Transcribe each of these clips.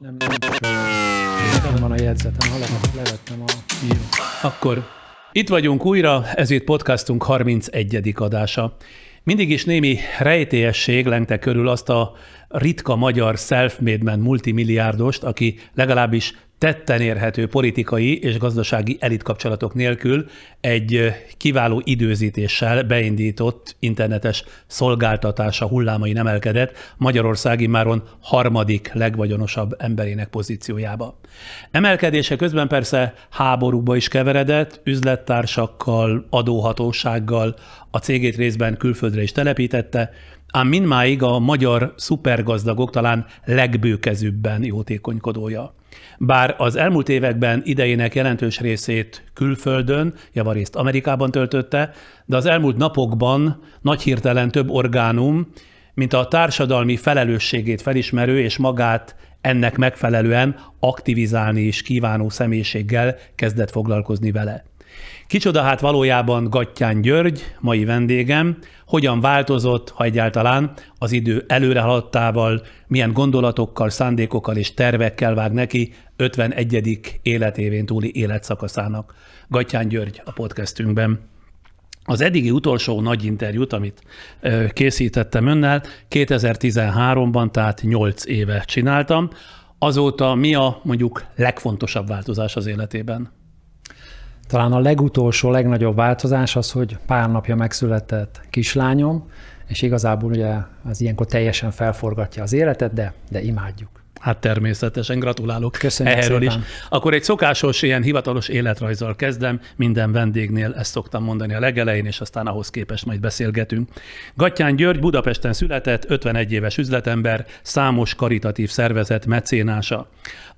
Nem, nem csak van a jegyzetem, ha lehet, levettem a... Jó. Akkor itt vagyunk újra, ez itt podcastunk 31. adása. Mindig is némi rejtélyesség lengte körül azt a ritka magyar self-made multimilliárdost, aki legalábbis tetten érhető politikai és gazdasági elitkapcsolatok nélkül egy kiváló időzítéssel beindított internetes szolgáltatása hullámai emelkedett Magyarországi máron harmadik legvagyonosabb emberének pozíciójába. Emelkedése közben persze háborúba is keveredett, üzlettársakkal, adóhatósággal, a cégét részben külföldre is telepítette, ám mindmáig a magyar szupergazdagok talán legbőkezőbben jótékonykodója. Bár az elmúlt években idejének jelentős részét külföldön, javarészt Amerikában töltötte, de az elmúlt napokban nagy hirtelen több orgánum, mint a társadalmi felelősségét felismerő és magát ennek megfelelően aktivizálni is kívánó személyiséggel kezdett foglalkozni vele. Kicsoda hát valójában Gattyán György, mai vendégem, hogyan változott, ha egyáltalán az idő előre haladtával, milyen gondolatokkal, szándékokkal és tervekkel vág neki 51. életévén túli életszakaszának. Gattyán György a podcastünkben. Az eddigi utolsó nagy interjút, amit készítettem önnel, 2013-ban, tehát 8 éve csináltam. Azóta mi a mondjuk legfontosabb változás az életében? Talán a legutolsó, legnagyobb változás az, hogy pár napja megszületett kislányom, és igazából ugye az ilyenkor teljesen felforgatja az életet, de, de imádjuk. Hát természetesen gratulálok Köszönjük erről szépen. is. Akkor egy szokásos, ilyen hivatalos életrajzzal kezdem. Minden vendégnél ezt szoktam mondani a legelején, és aztán ahhoz képest majd beszélgetünk. Gattyán György Budapesten született, 51 éves üzletember, számos karitatív szervezet mecénása.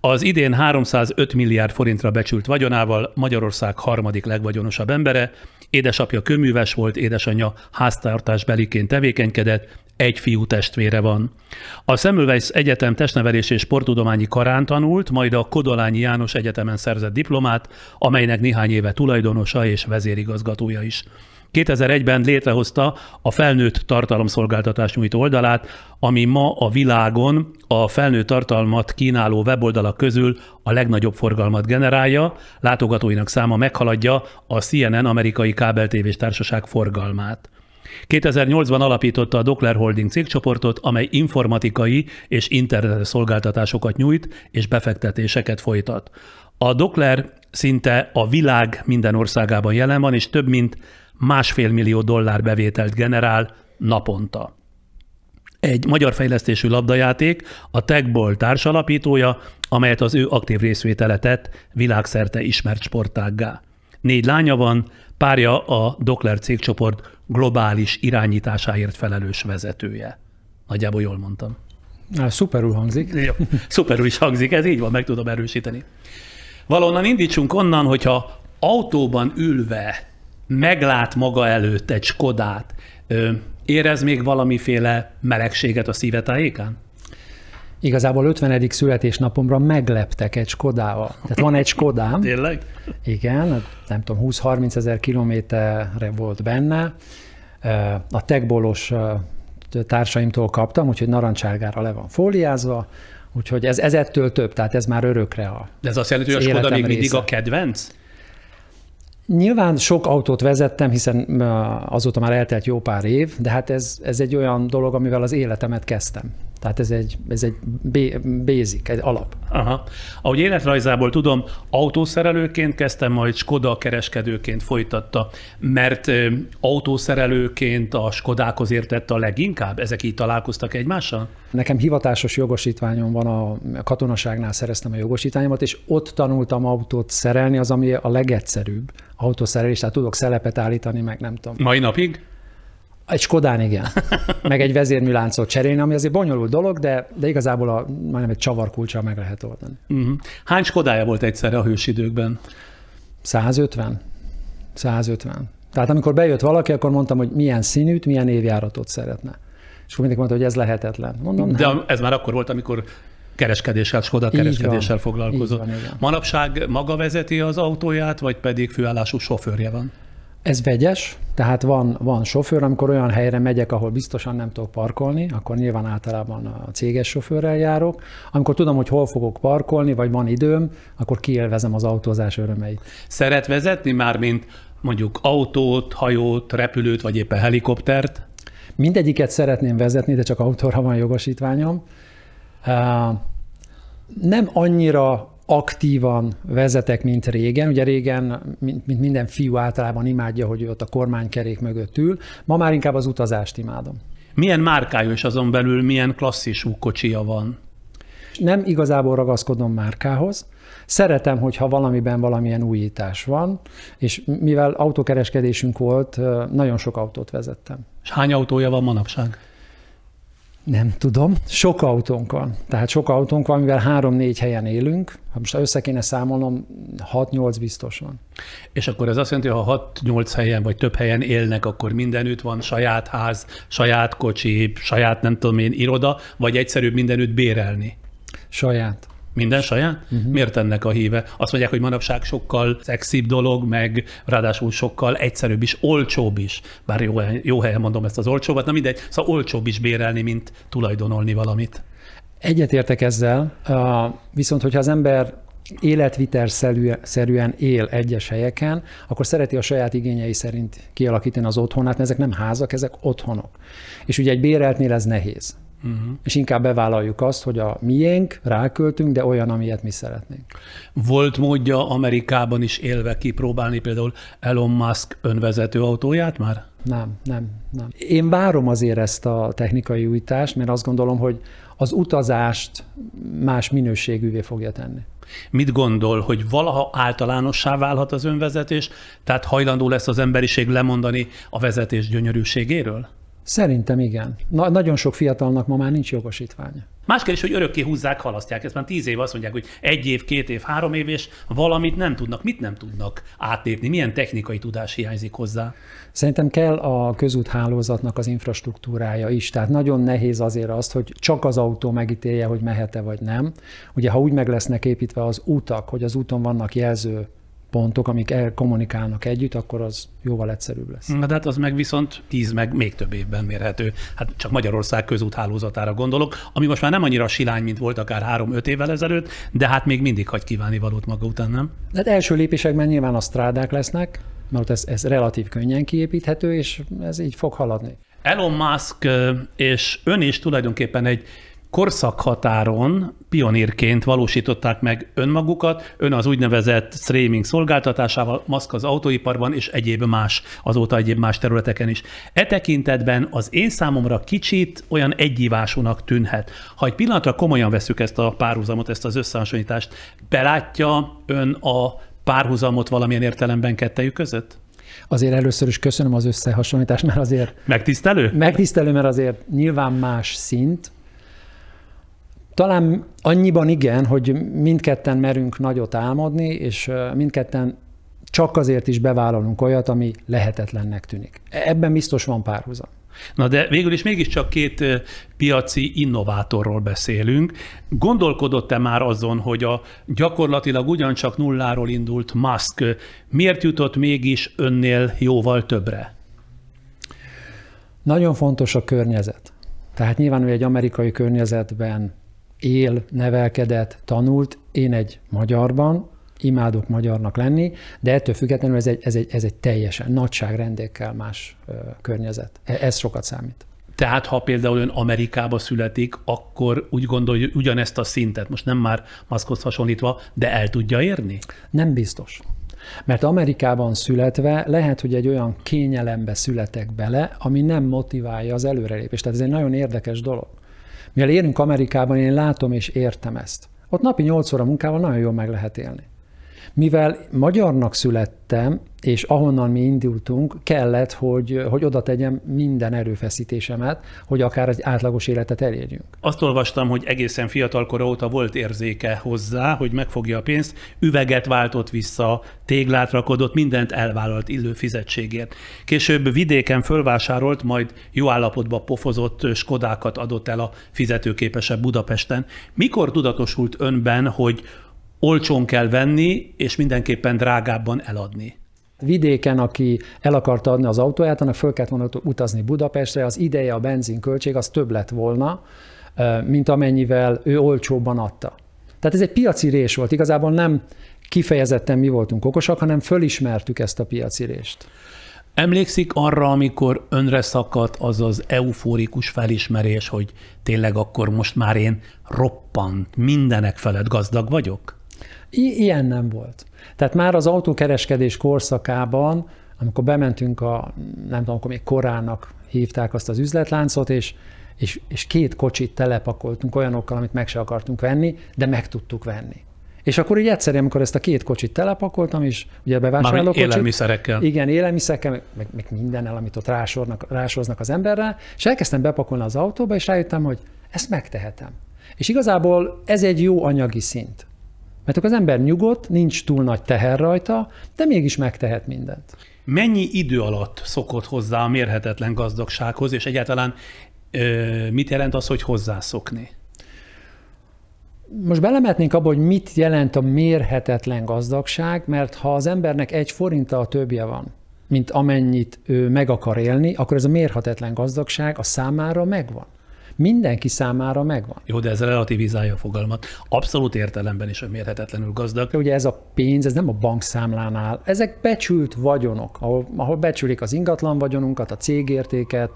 Az idén 305 milliárd forintra becsült vagyonával Magyarország harmadik legvagyonosabb embere, édesapja köműves volt, édesanyja háztartásbeliként tevékenykedett, egy fiú testvére van. A Semmelweis Egyetem testnevelés és sporttudományi karán tanult, majd a Kodolányi János Egyetemen szerzett diplomát, amelynek néhány éve tulajdonosa és vezérigazgatója is. 2001-ben létrehozta a felnőtt tartalomszolgáltatás nyújtó oldalát, ami ma a világon a felnőtt tartalmat kínáló weboldalak közül a legnagyobb forgalmat generálja, látogatóinak száma meghaladja a CNN amerikai kábeltévés társaság forgalmát. 2008-ban alapította a Dockler Holding cégcsoportot, amely informatikai és internetes szolgáltatásokat nyújt és befektetéseket folytat. A Dockler szinte a világ minden országában jelen van, és több mint másfél millió dollár bevételt generál naponta. Egy magyar fejlesztésű labdajáték, a Techball társalapítója, amelyet az ő aktív részvétele tett világszerte ismert sportággá. Négy lánya van, párja a Dockler cégcsoport globális irányításáért felelős vezetője. Nagyjából jól mondtam. Na, Szuperül hangzik. Jó, szuperül is hangzik, ez így van, meg tudom erősíteni. Valonnan indítsunk onnan, hogyha autóban ülve meglát maga előtt egy Skodát, érez még valamiféle melegséget a szíve tájékán? Igazából 50. születésnapomra megleptek egy Skodával. Tehát van egy Skodám, Tényleg? igen, nem tudom, 20-30 ezer kilométerre volt benne. A techbolos társaimtól kaptam, úgyhogy narancsárgára le van fóliázva, úgyhogy ez, ez ettől több, tehát ez már örökre a De ez azt jelenti, hogy a Skoda még mindig része. a kedvenc? Nyilván sok autót vezettem, hiszen azóta már eltelt jó pár év, de hát ez, ez egy olyan dolog, amivel az életemet kezdtem. Tehát ez egy, ez egy basic, egy alap. Aha. Ahogy életrajzából tudom, autószerelőként kezdtem, majd Skoda kereskedőként folytatta, mert autószerelőként a Skodákhoz értett a leginkább? Ezek így találkoztak egymással? Nekem hivatásos jogosítványom van, a katonaságnál szereztem a jogosítványomat, és ott tanultam autót szerelni, az, ami a legegyszerűbb autószerelés, tehát tudok szelepet állítani, meg nem tudom. Mai napig? Egy Skodán igen, meg egy vezérműláncot cserélni, ami azért bonyolult dolog, de, de igazából a, majdnem egy csavarkulcsal meg lehet oldani. Uh-huh. Hány Skodája volt egyszerre a hősidőkben? 150? 150. Tehát amikor bejött valaki, akkor mondtam, hogy milyen színűt, milyen évjáratot szeretne. És akkor mindig mondta, hogy ez lehetetlen. Mondom, De nem. ez már akkor volt, amikor kereskedéssel, Skoda kereskedéssel van. foglalkozott. Van, igen. Manapság maga vezeti az autóját, vagy pedig főállású sofőrje van? Ez vegyes, tehát van, van sofőr, amikor olyan helyre megyek, ahol biztosan nem tudok parkolni, akkor nyilván általában a céges sofőrrel járok. Amikor tudom, hogy hol fogok parkolni, vagy van időm, akkor kielvezem az autózás örömeit. Szeret vezetni már, mint mondjuk autót, hajót, repülőt, vagy éppen helikoptert? Mindegyiket szeretném vezetni, de csak autóra van jogosítványom. Nem annyira aktívan vezetek, mint régen. Ugye régen, mint, mint minden fiú általában imádja, hogy ő ott a kormánykerék mögött ül. Ma már inkább az utazást imádom. Milyen márkája és azon belül milyen klasszisú kocsia van? Nem igazából ragaszkodom márkához. Szeretem, hogyha valamiben valamilyen újítás van, és mivel autókereskedésünk volt, nagyon sok autót vezettem. És hány autója van manapság? Nem tudom. Sok autónk van. Tehát sok autónk van, mivel három-négy helyen élünk. Ha most össze kéne számolnom, 6-8 biztos van. És akkor ez azt jelenti, hogy ha 6-8 helyen vagy több helyen élnek, akkor mindenütt van saját ház, saját kocsi, saját nem tudom én iroda, vagy egyszerűbb mindenütt bérelni? Saját. Minden saját? Uh-huh. Miért ennek a híve? Azt mondják, hogy manapság sokkal szexibb dolog, meg ráadásul sokkal egyszerűbb is, olcsóbb is. Bár jó, jó helyen mondom ezt az olcsóbbat, na mindegy, szóval olcsóbb is bérelni, mint tulajdonolni valamit. Egyetértek ezzel, viszont hogyha az ember életvitelszerűen él egyes helyeken, akkor szereti a saját igényei szerint kialakítani az otthonát, mert ezek nem házak, ezek otthonok. És ugye egy béreltnél ez nehéz. Uh-huh. És inkább bevállaljuk azt, hogy a miénk, ráköltünk, de olyan, amilyet mi szeretnénk. Volt módja Amerikában is élve kipróbálni például Elon Musk önvezető autóját már? Nem, nem, nem. Én várom azért ezt a technikai újítást, mert azt gondolom, hogy az utazást más minőségűvé fogja tenni. Mit gondol, hogy valaha általánossá válhat az önvezetés, tehát hajlandó lesz az emberiség lemondani a vezetés gyönyörűségéről? Szerintem igen. Na, nagyon sok fiatalnak ma már nincs jogosítványa. Más kérdés, hogy örökké húzzák, halasztják. Ezt már tíz év azt mondják, hogy egy év, két év, három év, és valamit nem tudnak. Mit nem tudnak átlépni? Milyen technikai tudás hiányzik hozzá? Szerintem kell a közúthálózatnak az infrastruktúrája is. Tehát nagyon nehéz azért azt, hogy csak az autó megítélje, hogy mehet-e vagy nem. Ugye, ha úgy meg lesznek építve az utak, hogy az úton vannak jelző pontok, amik kommunikálnak együtt, akkor az jóval egyszerűbb lesz. Na de hát az meg viszont tíz meg még több évben mérhető. Hát csak Magyarország közúthálózatára gondolok, ami most már nem annyira silány, mint volt akár három-öt évvel ezelőtt, de hát még mindig hagy kívánni valót maga után, nem? De hát első lépésekben nyilván a strádák lesznek, mert ez, ez relatív könnyen kiépíthető, és ez így fog haladni. Elon Musk és ön is tulajdonképpen egy korszakhatáron pionírként valósították meg önmagukat, ön az úgynevezett streaming szolgáltatásával, Musk az autóiparban és egyéb más, azóta egyéb más területeken is. E tekintetben az én számomra kicsit olyan egyívásúnak tűnhet. Ha egy pillanatra komolyan veszük ezt a párhuzamot, ezt az összehasonlítást, belátja ön a párhuzamot valamilyen értelemben kettejük között? Azért először is köszönöm az összehasonlítást, mert azért... Megtisztelő? Megtisztelő, mert azért nyilván más szint, talán annyiban igen, hogy mindketten merünk nagyot álmodni, és mindketten csak azért is bevállalunk olyat, ami lehetetlennek tűnik. Ebben biztos van párhuzam. Na de végül is mégiscsak két piaci innovátorról beszélünk. Gondolkodott-e már azon, hogy a gyakorlatilag ugyancsak nulláról indult Musk miért jutott mégis önnél jóval többre? Nagyon fontos a környezet. Tehát nyilván ő egy amerikai környezetben él, nevelkedett, tanult, én egy magyarban, imádok magyarnak lenni, de ettől függetlenül ez egy, ez egy, ez egy teljesen nagyságrendékkel más környezet. E, ez sokat számít. Tehát, ha például ön Amerikába születik, akkor úgy gondolja, hogy ugyanezt a szintet, most nem már maszkhoz hasonlítva, de el tudja érni? Nem biztos. Mert Amerikában születve lehet, hogy egy olyan kényelembe születek bele, ami nem motiválja az előrelépést. Tehát ez egy nagyon érdekes dolog. Mivel élünk Amerikában, én látom és értem ezt. Ott napi 8 óra munkával nagyon jól meg lehet élni. Mivel magyarnak születtem, és ahonnan mi indultunk, kellett, hogy, hogy oda tegyem minden erőfeszítésemet, hogy akár egy átlagos életet elérjünk. Azt olvastam, hogy egészen fiatalkor óta volt érzéke hozzá, hogy megfogja a pénzt, üveget váltott vissza, téglát rakodott, mindent elvállalt illő fizetségért. Később vidéken fölvásárolt, majd jó állapotba pofozott Skodákat adott el a fizetőképesebb Budapesten. Mikor tudatosult önben, hogy olcsón kell venni, és mindenképpen drágábban eladni? Vidéken, aki el akarta adni az autóját, annak föl kellett volna utazni Budapestre, az ideje, a benzinköltség az több lett volna, mint amennyivel ő olcsóbban adta. Tehát ez egy piaci rés volt. Igazából nem kifejezetten mi voltunk okosak, hanem fölismertük ezt a piaci rést. Emlékszik arra, amikor önre szakadt az az eufórikus felismerés, hogy tényleg akkor most már én roppant, mindenek felett gazdag vagyok? I- ilyen nem volt. Tehát már az autókereskedés korszakában, amikor bementünk a, nem tudom, akkor még korának hívták azt az üzletláncot, és, és, és két kocsit telepakoltunk olyanokkal, amit meg se akartunk venni, de meg tudtuk venni. És akkor így egyszerűen, amikor ezt a két kocsit telepakoltam, és ugye bevásárló kocsit, élelmiszerekkel. Igen, élelmiszerekkel, meg, meg, mindennel, amit ott rásornak, rásoznak az emberre, és elkezdtem bepakolni az autóba, és rájöttem, hogy ezt megtehetem. És igazából ez egy jó anyagi szint. Mert akkor az ember nyugodt, nincs túl nagy teher rajta, de mégis megtehet mindent. Mennyi idő alatt szokott hozzá a mérhetetlen gazdagsághoz, és egyáltalán ö, mit jelent az, hogy hozzászokni? Most belemetnénk abba, hogy mit jelent a mérhetetlen gazdagság, mert ha az embernek egy forinta a többje van, mint amennyit ő meg akar élni, akkor ez a mérhetetlen gazdagság a számára megvan. Mindenki számára megvan. Jó, de ez relativizálja a fogalmat. Abszolút értelemben is a mérhetetlenül gazdag. Ugye ez a pénz, ez nem a bankszámlánál, ezek becsült vagyonok, ahol, ahol becsülik az ingatlan vagyonunkat, a cégértéket,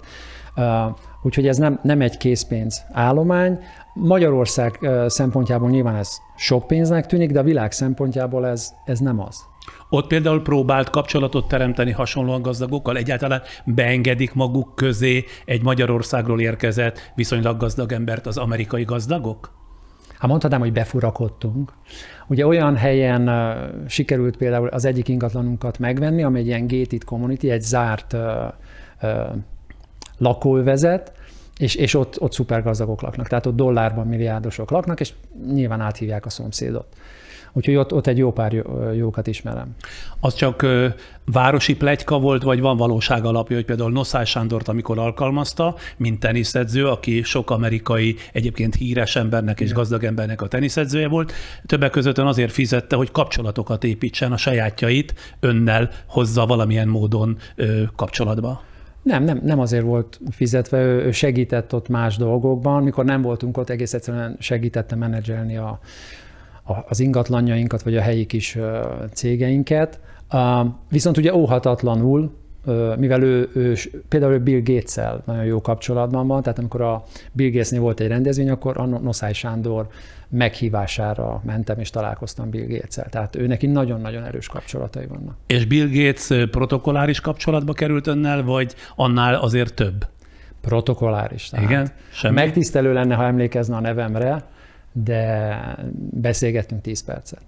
úgyhogy ez nem, nem egy készpénz állomány. Magyarország szempontjából nyilván ez sok pénznek tűnik, de a világ szempontjából ez, ez nem az. Ott például próbált kapcsolatot teremteni hasonlóan gazdagokkal? Egyáltalán beengedik maguk közé egy Magyarországról érkezett viszonylag gazdag embert az amerikai gazdagok? Hát mondhatnám, hogy befurakodtunk. Ugye olyan helyen sikerült például az egyik ingatlanunkat megvenni, ami egy ilyen gated community, egy zárt uh, lakóvezet, és, és ott, ott szupergazdagok laknak, tehát ott dollárban milliárdosok laknak, és nyilván áthívják a szomszédot. Úgyhogy ott, ott egy jó pár jó, jókat ismerem. Az csak ö, városi plegyka volt, vagy van valóság alapja, hogy például Noszás Sándort, amikor alkalmazta, mint teniszedző, aki sok amerikai, egyébként híres embernek és Igen. gazdag embernek a teniszedzője volt, többek között azért fizette, hogy kapcsolatokat építsen a sajátjait önnel hozza valamilyen módon ö, kapcsolatba. Nem, nem, nem azért volt fizetve, ő, ő segített ott más dolgokban, mikor nem voltunk ott, egész egyszerűen segítette menedzselni a, az ingatlanjainkat, vagy a helyi kis cégeinket. Viszont ugye óhatatlanul, mivel ő, ő például Bill gates nagyon jó kapcsolatban van, tehát amikor a Bill Gatesnél volt egy rendezvény, akkor a Noszály Sándor meghívására mentem és találkoztam Bill gates -el. Tehát ő neki nagyon-nagyon erős kapcsolatai vannak. És Bill Gates protokoláris kapcsolatba került önnel, vagy annál azért több? Protokoláris. Tehát Igen? Semmi? Megtisztelő lenne, ha emlékezne a nevemre, de beszélgettünk 10 percet.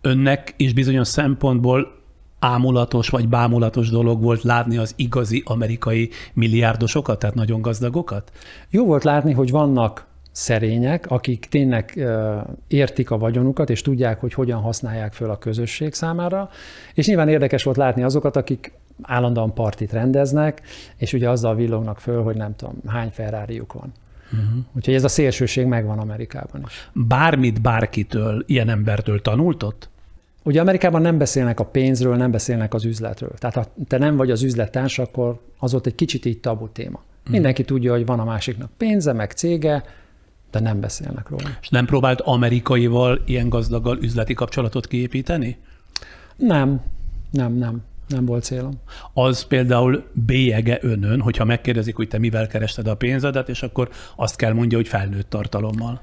Önnek is bizonyos szempontból ámulatos vagy bámulatos dolog volt látni az igazi amerikai milliárdosokat, tehát nagyon gazdagokat? Jó volt látni, hogy vannak szerények, akik tényleg értik a vagyonukat, és tudják, hogy hogyan használják föl a közösség számára. És nyilván érdekes volt látni azokat, akik állandóan partit rendeznek, és ugye azzal villognak föl, hogy nem tudom, hány ferrari van. Uh-huh. Úgyhogy ez a szélsőség megvan Amerikában is. Bármit bárkitől, ilyen embertől tanultott? Ugye Amerikában nem beszélnek a pénzről, nem beszélnek az üzletről. Tehát ha te nem vagy az üzlettárs, akkor az ott egy kicsit így tabu téma. Uh-huh. Mindenki tudja, hogy van a másiknak pénze, meg cége, de nem beszélnek róla. És nem próbált amerikaival ilyen gazdaggal üzleti kapcsolatot kiépíteni? Nem, nem, nem. Nem volt célom. Az például bélyege önön, hogyha megkérdezik, hogy te mivel kerested a pénzedet, és akkor azt kell mondja, hogy felnőtt tartalommal.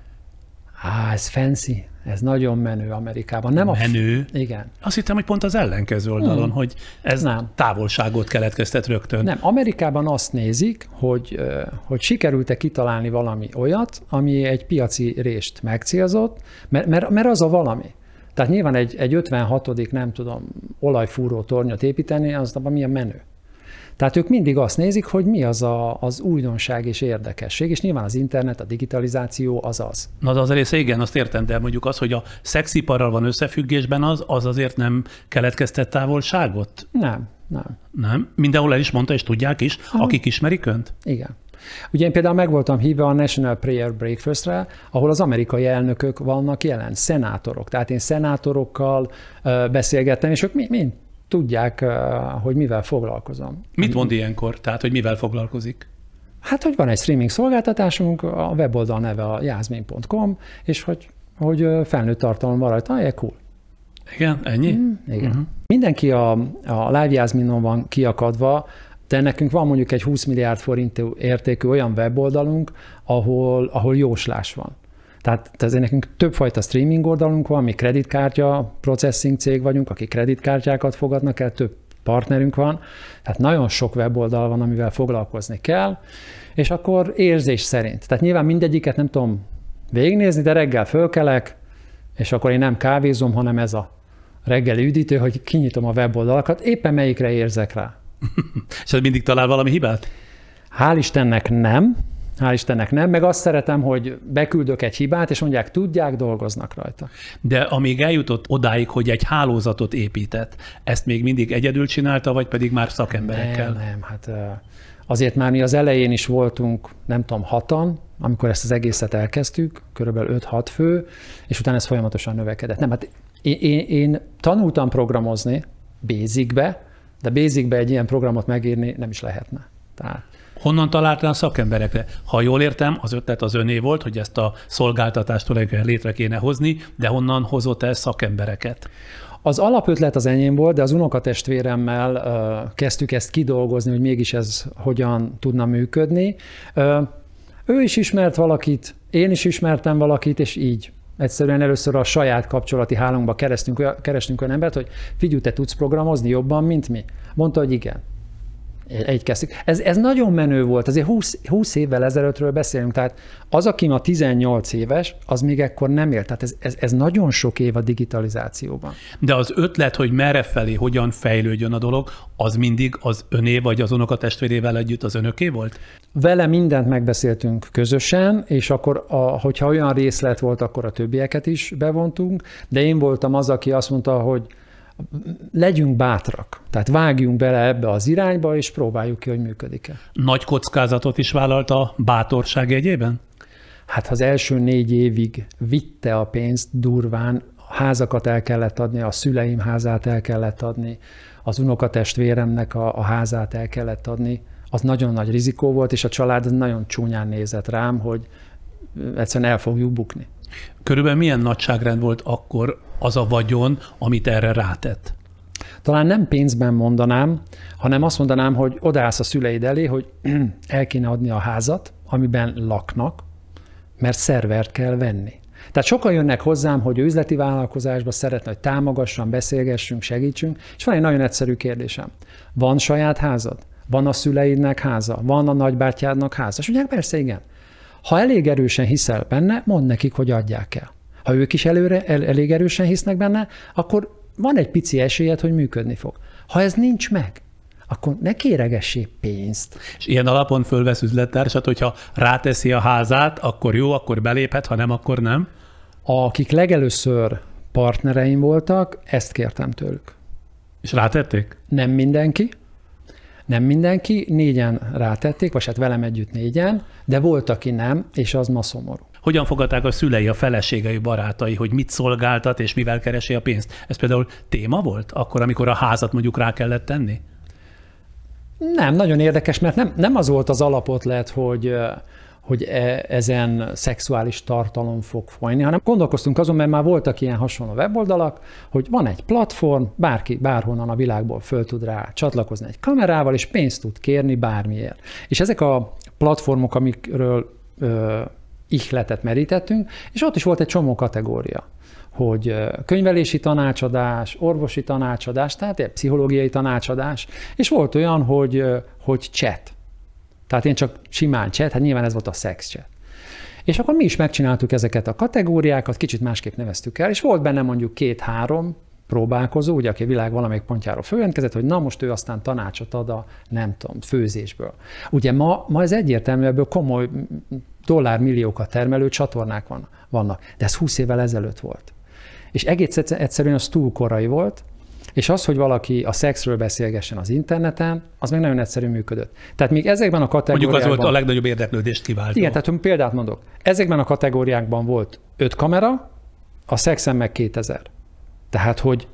Á, ez fancy. Ez nagyon menő Amerikában. Nem menő? A. Igen. Azt hittem, hogy pont az ellenkező oldalon, hmm. hogy ez nem. távolságot keletkeztet rögtön. Nem, Amerikában azt nézik, hogy, hogy sikerült-e kitalálni valami olyat, ami egy piaci rést megcélzott, mert, mert, mert az a valami. Tehát nyilván egy, egy 56 nem tudom, olajfúró tornyot építeni, az abban milyen menő. Tehát ők mindig azt nézik, hogy mi az a, az újdonság és érdekesség, és nyilván az internet, a digitalizáció az az. Na de az része igen, azt értem, de mondjuk az, hogy a szexiparral van összefüggésben, az, az azért nem keletkeztet távolságot? Nem, nem. Nem? Mindenhol el is mondta, és tudják is, Aha. akik ismerik önt? Igen. Ugye én például meg voltam hívva a National Prayer Breakfastre, ahol az amerikai elnökök vannak jelen, szenátorok. Tehát én szenátorokkal beszélgettem, és ők mind tudják, hogy mivel foglalkozom. Mit mond ilyenkor? Tehát, hogy mivel foglalkozik? Hát, hogy van egy streaming szolgáltatásunk, a weboldal neve a jászmin.com, és hogy, hogy felnőtt tartalom van rajta, ah, cool. Igen, ennyi? Mm, igen. Uh-huh. Mindenki a, a Live Jászminon van kiakadva, de nekünk van mondjuk egy 20 milliárd forint értékű olyan weboldalunk, ahol, ahol jóslás van. Tehát ezért nekünk többfajta streaming oldalunk van, mi kreditkártya processing cég vagyunk, akik kreditkártyákat fogadnak el, több partnerünk van, tehát nagyon sok weboldal van, amivel foglalkozni kell, és akkor érzés szerint. Tehát nyilván mindegyiket nem tudom végignézni, de reggel fölkelek, és akkor én nem kávézom, hanem ez a reggeli üdítő, hogy kinyitom a weboldalakat, éppen melyikre érzek rá. és ez mindig talál valami hibát? Hál' Istennek nem, Hál' Istennek nem, meg azt szeretem, hogy beküldök egy hibát, és mondják, tudják, dolgoznak rajta. De amíg eljutott odáig, hogy egy hálózatot épített, ezt még mindig egyedül csinálta, vagy pedig már szakemberekkel? Nem, nem, hát azért már mi az elején is voltunk, nem tudom, hatan, amikor ezt az egészet elkezdtük, körülbelül 5-6 fő, és utána ez folyamatosan növekedett. Nem, hát én, én, én tanultam programozni Basicbe, de Basicbe egy ilyen programot megírni nem is lehetne. Tehát Honnan találtál a szakemberekre? Ha jól értem, az ötlet az öné volt, hogy ezt a szolgáltatást tulajdonképpen létre kéne hozni, de honnan hozott el szakembereket? Az alapötlet az enyém volt, de az unokatestvéremmel uh, kezdtük ezt kidolgozni, hogy mégis ez hogyan tudna működni. Ő is ismert valakit, én is ismertem valakit, és így egyszerűen először a saját kapcsolati hálónkba kerestünk, olyan embert, hogy figyelj, te tudsz programozni jobban, mint mi? Mondta, hogy igen. Egy kezdtük. Ez, ez nagyon menő volt, azért 20, 20 évvel ezelőttről beszélünk, tehát az, aki ma 18 éves, az még ekkor nem élt. Tehát ez, ez, ez nagyon sok év a digitalizációban. De az ötlet, hogy merre felé, hogyan fejlődjön a dolog, az mindig az öné vagy az unokatestvérével együtt az önöké volt? Vele mindent megbeszéltünk közösen, és akkor, a, hogyha olyan részlet volt, akkor a többieket is bevontunk, de én voltam az, aki azt mondta, hogy legyünk bátrak, tehát vágjunk bele ebbe az irányba, és próbáljuk ki, hogy működik-e. Nagy kockázatot is vállalt a bátorság egyében? Hát az első négy évig vitte a pénzt durván, házakat el kellett adni, a szüleim házát el kellett adni, az unokatestvéremnek a, a házát el kellett adni. Az nagyon nagy rizikó volt, és a család nagyon csúnyán nézett rám, hogy egyszerűen el fogjuk bukni. Körülbelül milyen nagyságrend volt akkor az a vagyon, amit erre rátett? Talán nem pénzben mondanám, hanem azt mondanám, hogy odaállsz a szüleid elé, hogy el kéne adni a házat, amiben laknak, mert szervert kell venni. Tehát sokan jönnek hozzám, hogy üzleti vállalkozásba szeretne, hogy támogassam, beszélgessünk, segítsünk, és van egy nagyon egyszerű kérdésem. Van saját házad? Van a szüleidnek háza? Van a nagybátyádnak háza? És mondják, persze igen. Ha elég erősen hiszel benne, mondd nekik, hogy adják el. Ha ők is előre, el, elég erősen hisznek benne, akkor van egy pici esélyed, hogy működni fog. Ha ez nincs meg, akkor ne kéregessé pénzt. És ilyen alapon fölvesz üzlettársat, hogyha ráteszi a házát, akkor jó, akkor beléphet, ha nem, akkor nem? Akik legelőször partnereim voltak, ezt kértem tőlük. És rátették? Nem mindenki, nem mindenki, négyen rátették, vagy hát velem együtt négyen, de volt, aki nem, és az ma szomorú. Hogyan fogadták a szülei, a feleségei, barátai, hogy mit szolgáltat és mivel keresi a pénzt? Ez például téma volt akkor, amikor a házat mondjuk rá kellett tenni? Nem, nagyon érdekes, mert nem, nem az volt az alapotlet, hogy hogy e, ezen szexuális tartalom fog folyni, hanem gondolkoztunk azon, mert már voltak ilyen hasonló weboldalak, hogy van egy platform, bárki bárhonnan a világból föl tud rá csatlakozni egy kamerával, és pénzt tud kérni bármiért. És ezek a platformok, amikről ö, ihletet merítettünk, és ott is volt egy csomó kategória hogy könyvelési tanácsadás, orvosi tanácsadás, tehát egy pszichológiai tanácsadás, és volt olyan, hogy, hogy chat. Tehát én csak simán chat, hát nyilván ez volt a sex chat. És akkor mi is megcsináltuk ezeket a kategóriákat, kicsit másképp neveztük el, és volt benne mondjuk két-három próbálkozó, ugye, aki a világ valamelyik pontjáról följelentkezett, hogy na most ő aztán tanácsot ad a, nem tudom, főzésből. Ugye ma, ma ez egyértelmű, ebből komoly dollármilliókat termelő csatornák van, vannak, de ez 20 évvel ezelőtt volt. És egész egyszerűen az túl korai volt, és az, hogy valaki a szexről beszélgessen az interneten, az meg nagyon egyszerű működött. Tehát még ezekben a kategóriákban... Mondjuk az volt a legnagyobb érdeklődést kiváltó. Igen, tehát példát mondok. Ezekben a kategóriákban volt öt kamera, a szexen meg 2000. Tehát, hogy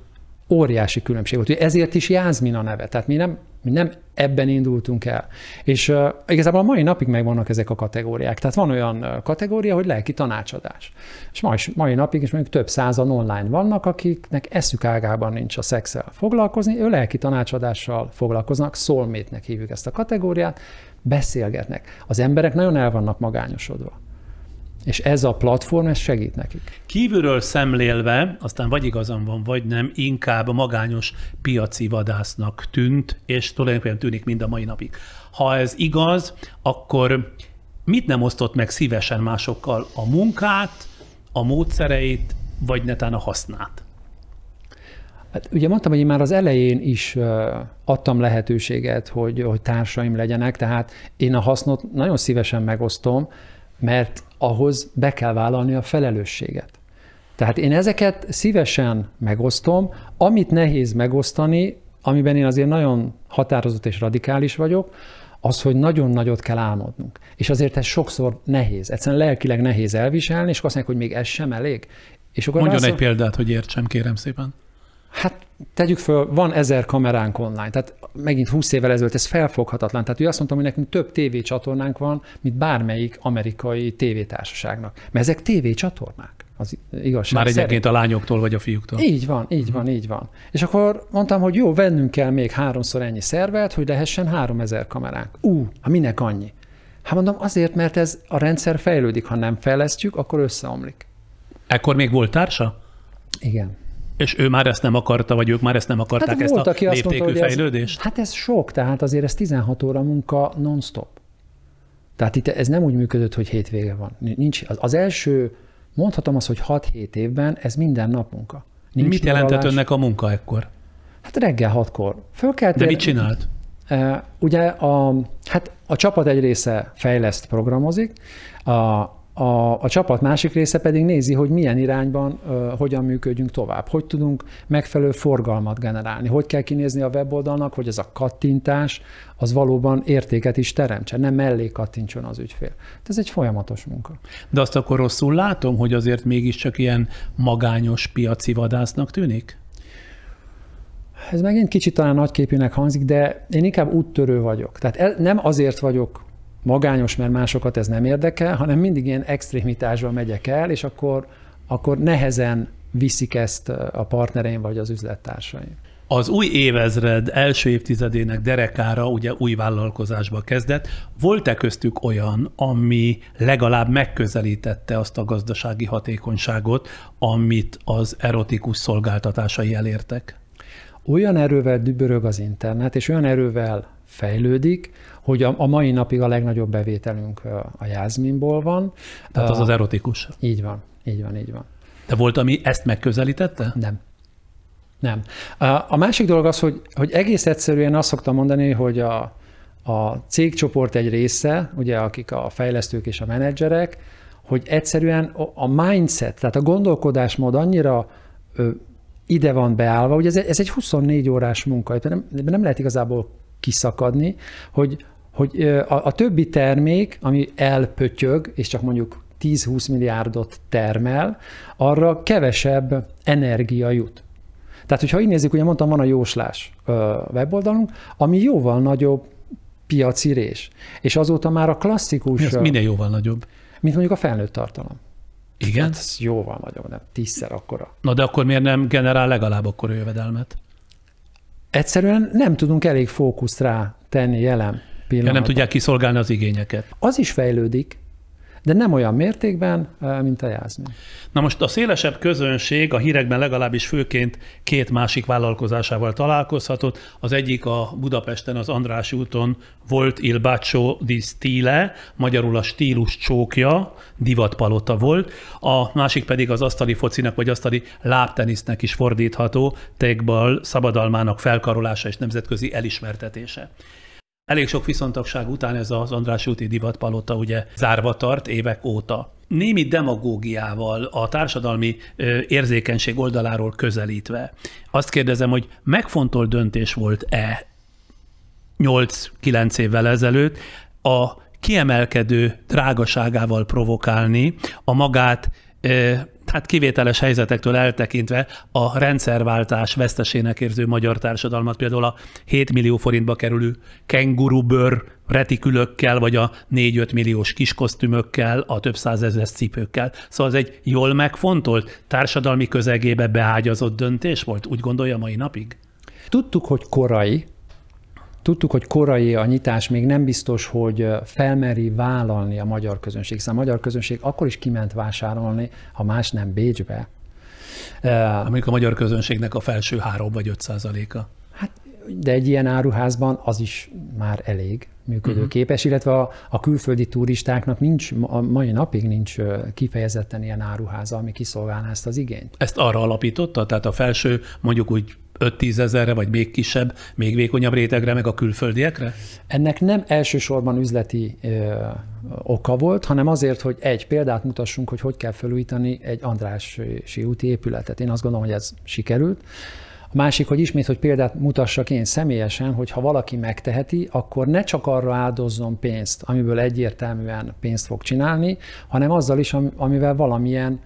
óriási különbség volt. Ezért is Jászmin a neve. Tehát mi nem, mi nem ebben indultunk el. És uh, igazából a mai napig megvannak ezek a kategóriák. Tehát van olyan kategória, hogy lelki tanácsadás. És mai, mai napig is mondjuk több százan online vannak, akiknek eszük ágában nincs a szexel foglalkozni, ő lelki tanácsadással foglalkoznak, soulmate-nek hívjuk ezt a kategóriát, beszélgetnek. Az emberek nagyon el vannak magányosodva. És ez a platform, ez segít nekik. Kívülről szemlélve, aztán vagy igazam van, vagy nem, inkább magányos piaci vadásznak tűnt, és tulajdonképpen tűnik mind a mai napig. Ha ez igaz, akkor mit nem osztott meg szívesen másokkal? A munkát, a módszereit, vagy netán a hasznát? Hát ugye mondtam, hogy én már az elején is adtam lehetőséget, hogy, hogy társaim legyenek, tehát én a hasznot nagyon szívesen megosztom, mert ahhoz be kell vállalni a felelősséget. Tehát én ezeket szívesen megosztom, amit nehéz megosztani, amiben én azért nagyon határozott és radikális vagyok, az, hogy nagyon nagyot kell álmodnunk. És azért ez sokszor nehéz. Egyszerűen lelkileg nehéz elviselni, és azt mondják, hogy még ez sem elég. És akkor Mondjon egy példát, hogy értsem, kérem szépen. Hát tegyük föl, van ezer kameránk online, tehát megint 20 évvel ezelőtt ez felfoghatatlan. Tehát ő azt mondta, hogy nekünk több tévécsatornánk van, mint bármelyik amerikai tévétársaságnak. Mert ezek tévécsatornák. Az igazság Már egyébként a lányoktól vagy a fiúktól. Így van, így van, így van. És akkor mondtam, hogy jó, vennünk kell még háromszor ennyi szervet, hogy lehessen három ezer kameránk. Ú, ha minek annyi? Hát mondom, azért, mert ez a rendszer fejlődik, ha nem fejlesztjük, akkor összeomlik. Ekkor még volt társa? Igen. És ő már ezt nem akarta, vagy ők már ezt nem akarták, hát ezt volt, a aki léptékű mondta, fejlődést? Ez, hát ez sok, tehát azért ez 16 óra munka non-stop. Tehát itt ez nem úgy működött, hogy hétvége van. Nincs, az, első, mondhatom azt, hogy 6-7 évben ez minden nap munka. Nincs mit jelentett önnek a munka ekkor? Hát reggel hatkor. Fölkelt, De mit csinált? Ugye a, hát a csapat egy része fejleszt, programozik, a, a, a csapat másik része pedig nézi, hogy milyen irányban uh, hogyan működjünk tovább, hogy tudunk megfelelő forgalmat generálni, hogy kell kinézni a weboldalnak, hogy ez a kattintás az valóban értéket is teremtsen, nem mellé kattintson az ügyfél. Ez egy folyamatos munka. De azt akkor rosszul látom, hogy azért mégiscsak ilyen magányos piaci vadásznak tűnik? Ez megint kicsit talán nagyképűnek hangzik, de én inkább úttörő vagyok. Tehát el, nem azért vagyok magányos, mert másokat ez nem érdekel, hanem mindig ilyen extrémitásba megyek el, és akkor, akkor nehezen viszik ezt a partnereim vagy az üzlettársaim. Az új évezred első évtizedének derekára ugye új vállalkozásba kezdett. Volt-e köztük olyan, ami legalább megközelítette azt a gazdasági hatékonyságot, amit az erotikus szolgáltatásai elértek? Olyan erővel dübörög az internet, és olyan erővel fejlődik, hogy a, a mai napig a legnagyobb bevételünk a Jászminból van. Tehát az az erotikus. Így van, így van, így van. De volt, ami ezt megközelítette? Nem. Nem. A másik dolog az, hogy, hogy egész egyszerűen azt szoktam mondani, hogy a, a cégcsoport egy része, ugye akik a fejlesztők és a menedzserek, hogy egyszerűen a mindset, tehát a gondolkodásmód annyira ö, ide van beállva, hogy ez, ez egy 24 órás munka, nem, nem lehet igazából kiszakadni, hogy, hogy a, a többi termék, ami elpötyög, és csak mondjuk 10-20 milliárdot termel, arra kevesebb energia jut. Tehát, hogyha így nézzük, ugye mondtam, van a jóslás weboldalunk, ami jóval nagyobb piaci rés. És azóta már a klasszikus... Ez minden jóval nagyobb. Mint mondjuk a felnőtt tartalom. Igen? Hát ez jóval nagyobb, nem tízszer akkora. Na de akkor miért nem generál legalább akkor jövedelmet? Egyszerűen nem tudunk elég fókuszt rá tenni jelen pillanatban. Ja, nem tudják kiszolgálni az igényeket. Az is fejlődik, de nem olyan mértékben, mint a Jászmin. Na most a szélesebb közönség a hírekben legalábbis főként két másik vállalkozásával találkozhatott. Az egyik a Budapesten az András úton volt Il Baccio di Stile, magyarul a stílus csókja, divatpalota volt, a másik pedig az asztali focinak vagy asztali lábtenisznek is fordítható, tegbal szabadalmának felkarolása és nemzetközi elismertetése. Elég sok viszontagság után ez az András úti divatpalota ugye zárva tart évek óta. Némi demagógiával, a társadalmi érzékenység oldaláról közelítve. Azt kérdezem, hogy megfontolt döntés volt-e 8-9 évvel ezelőtt a kiemelkedő drágaságával provokálni a magát hát kivételes helyzetektől eltekintve a rendszerváltás vesztesének érző magyar társadalmat, például a 7 millió forintba kerülő kengurubőr retikülökkel, vagy a 4-5 milliós kiskosztümökkel, a több százezres cipőkkel. Szóval ez egy jól megfontolt, társadalmi közegébe beágyazott döntés volt, úgy gondolja mai napig? Tudtuk, hogy korai, Tudtuk, hogy korai a nyitás, még nem biztos, hogy felmeri vállalni a magyar közönség, hiszen a magyar közönség akkor is kiment vásárolni, ha más nem Bécsbe. Amik a magyar közönségnek a felső 3 vagy 5 százaléka. Hát, de egy ilyen áruházban az is már elég működőképes, uh-huh. illetve a, a külföldi turistáknak nincs, a mai napig nincs kifejezetten ilyen áruháza, ami kiszolgálná ezt az igényt. Ezt arra alapította? Tehát a felső mondjuk úgy 5-10 ezerre, vagy még kisebb, még vékonyabb rétegre, meg a külföldiekre? Ennek nem elsősorban üzleti ö, oka volt, hanem azért, hogy egy példát mutassunk, hogy hogy kell felújítani egy Andrássy úti épületet. Én azt gondolom, hogy ez sikerült. A másik, hogy ismét, hogy példát mutassak én személyesen, hogy ha valaki megteheti, akkor ne csak arra áldozzon pénzt, amiből egyértelműen pénzt fog csinálni, hanem azzal is, amivel valamilyen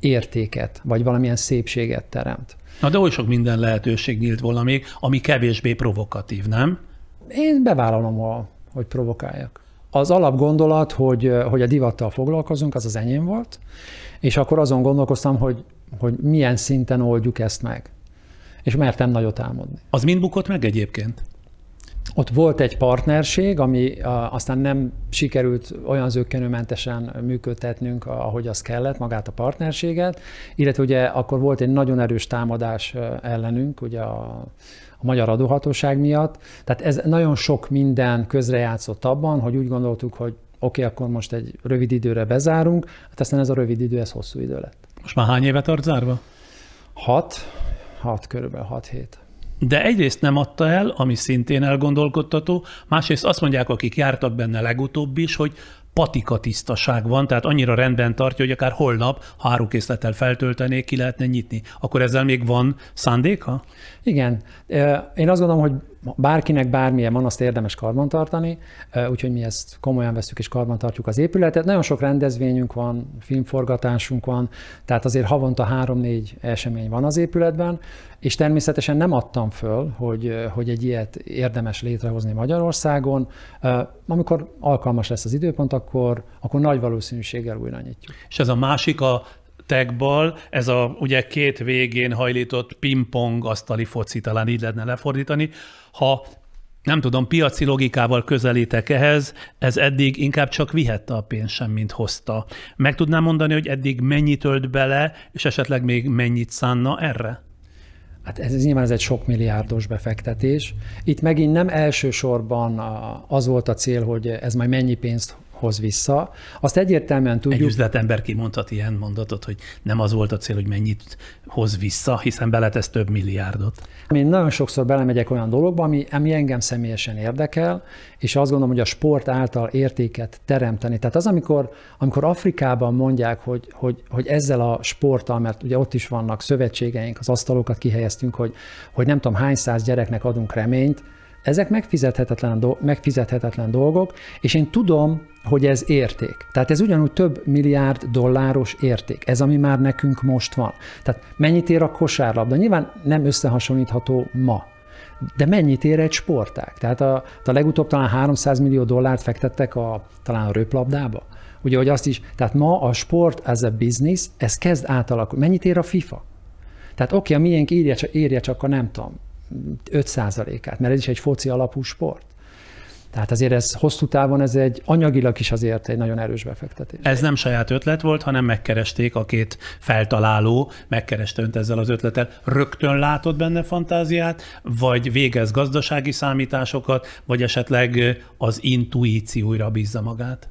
értéket, vagy valamilyen szépséget teremt. Na de oly sok minden lehetőség nyílt volna még, ami kevésbé provokatív, nem? Én bevállalom, hogy provokáljak. Az alapgondolat, hogy, hogy a divattal foglalkozunk, az az enyém volt, és akkor azon gondolkoztam, hogy, hogy milyen szinten oldjuk ezt meg. És mertem nagyot álmodni. Az mind bukott meg egyébként? Ott volt egy partnerség, ami aztán nem sikerült olyan zöggenőmentesen működtetnünk, ahogy az kellett, magát a partnerséget, illetve ugye akkor volt egy nagyon erős támadás ellenünk, ugye a, a magyar adóhatóság miatt. Tehát ez nagyon sok minden közrejátszott abban, hogy úgy gondoltuk, hogy oké, okay, akkor most egy rövid időre bezárunk, hát aztán ez a rövid idő, ez hosszú idő lett. Most már hány éve tart zárva? Hat, hat körülbelül hat hét. De egyrészt nem adta el, ami szintén elgondolkodtató, másrészt azt mondják, akik jártak benne legutóbb is, hogy patika tisztaság van, tehát annyira rendben tartja, hogy akár holnap, ha árukészlettel feltöltenék, ki lehetne nyitni. Akkor ezzel még van szándéka? Igen. Én azt gondolom, hogy bárkinek bármilyen van, azt érdemes karbantartani, úgyhogy mi ezt komolyan veszük és karbantartjuk az épületet. Nagyon sok rendezvényünk van, filmforgatásunk van, tehát azért havonta három-négy esemény van az épületben, és természetesen nem adtam föl, hogy, hogy egy ilyet érdemes létrehozni Magyarországon. Amikor alkalmas lesz az időpont, akkor, akkor nagy valószínűséggel újra nyitjuk. És ez a másik, a tekbal, ez a ugye két végén hajlított pingpong asztali foci, talán így lehetne lefordítani. Ha nem tudom, piaci logikával közelítek ehhez, ez eddig inkább csak vihette a pénzt sem, mint hozta. Meg tudnám mondani, hogy eddig mennyit ölt bele, és esetleg még mennyit szánna erre? Hát ez, nyilván ez egy sok milliárdos befektetés. Itt megint nem elsősorban az volt a cél, hogy ez majd mennyi pénzt hoz vissza. Azt egyértelműen tudjuk... Egy üzletember kimondhat ilyen mondatot, hogy nem az volt a cél, hogy mennyit hoz vissza, hiszen beletesz több milliárdot. Én nagyon sokszor belemegyek olyan dologba, ami, ami engem személyesen érdekel, és azt gondolom, hogy a sport által értéket teremteni. Tehát az, amikor, amikor Afrikában mondják, hogy, hogy, hogy ezzel a sporttal, mert ugye ott is vannak szövetségeink, az asztalokat kihelyeztünk, hogy, hogy nem tudom hány száz gyereknek adunk reményt, ezek megfizethetetlen, do- megfizethetetlen dolgok, és én tudom, hogy ez érték. Tehát ez ugyanúgy több milliárd dolláros érték. Ez, ami már nekünk most van. Tehát mennyit ér a kosárlabda? Nyilván nem összehasonlítható ma. De mennyit ér egy sportág? Tehát a, a legutóbb talán 300 millió dollárt fektettek a, talán a röplabdába. Ugye, hogy azt is, tehát ma a sport as a business, ez kezd átalakulni. Mennyit ér a FIFA? Tehát oké, okay, a miénk írja, írja csak a nem tudom, 5%-át, mert ez is egy foci alapú sport. Tehát azért ez hosszú távon ez egy anyagilag is azért egy nagyon erős befektetés. Ez nem saját ötlet volt, hanem megkeresték a két feltaláló, megkereste önt ezzel az ötlettel. Rögtön látod benne fantáziát, vagy végez gazdasági számításokat, vagy esetleg az intuícióra bízza magát?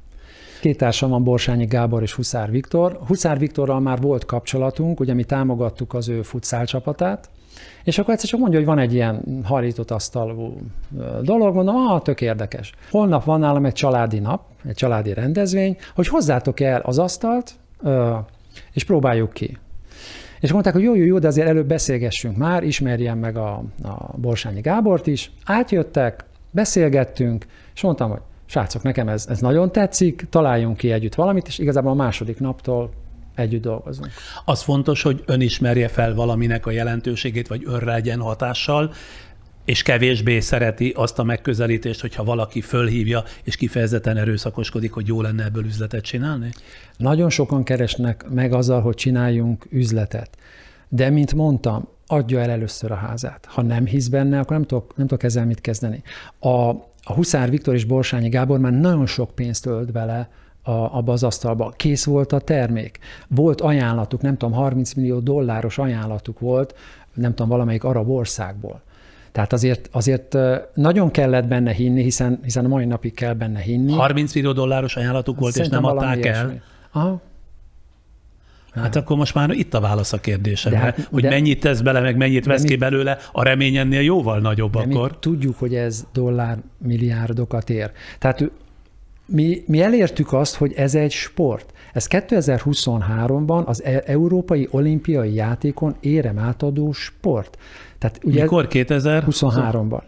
Két társam van, Borsányi Gábor és Huszár Viktor. Huszár Viktorral már volt kapcsolatunk, ugye mi támogattuk az ő futszál csapatát, és akkor egyszer csak mondja, hogy van egy ilyen harított asztalú dolog, mondom, ah, tök érdekes. Holnap van nálam egy családi nap, egy családi rendezvény, hogy hozzátok el az asztalt, és próbáljuk ki. És mondták, hogy jó, jó, jó, de azért előbb beszélgessünk már, ismerjem meg a, a Borsányi Gábort is. Átjöttek, beszélgettünk, és mondtam, hogy srácok, nekem ez, ez nagyon tetszik, találjunk ki együtt valamit, és igazából a második naptól együtt dolgozunk. Az fontos, hogy ön ismerje fel valaminek a jelentőségét, vagy önre legyen hatással, és kevésbé szereti azt a megközelítést, hogyha valaki fölhívja, és kifejezetten erőszakoskodik, hogy jó lenne ebből üzletet csinálni? Nagyon sokan keresnek meg azzal, hogy csináljunk üzletet. De, mint mondtam, adja el először a házát. Ha nem hisz benne, akkor nem tudok, nem tudok ezzel mit kezdeni. A, a Huszár Viktor és Borsányi Gábor már nagyon sok pénzt ölt bele a, abba az asztalba. Kész volt a termék. Volt ajánlatuk, nem tudom, 30 millió dolláros ajánlatuk volt, nem tudom, valamelyik arab országból. Tehát azért, azért nagyon kellett benne hinni, hiszen, hiszen a mai napig kell benne hinni. 30 millió dolláros ajánlatuk volt, Szerintem és nem adták el? Aha. Hát akkor most már itt a válasz a kérdésemre, hát, hogy de, mennyit tesz bele, meg mennyit vesz ki belőle, a remény ennél jóval nagyobb de akkor. Mi tudjuk, hogy ez dollár milliárdokat ér. Tehát mi, mi elértük azt, hogy ez egy sport. Ez 2023-ban az e- Európai Olimpiai Játékon érem átadó sport. Tehát ugye Mikor? 2023-ban.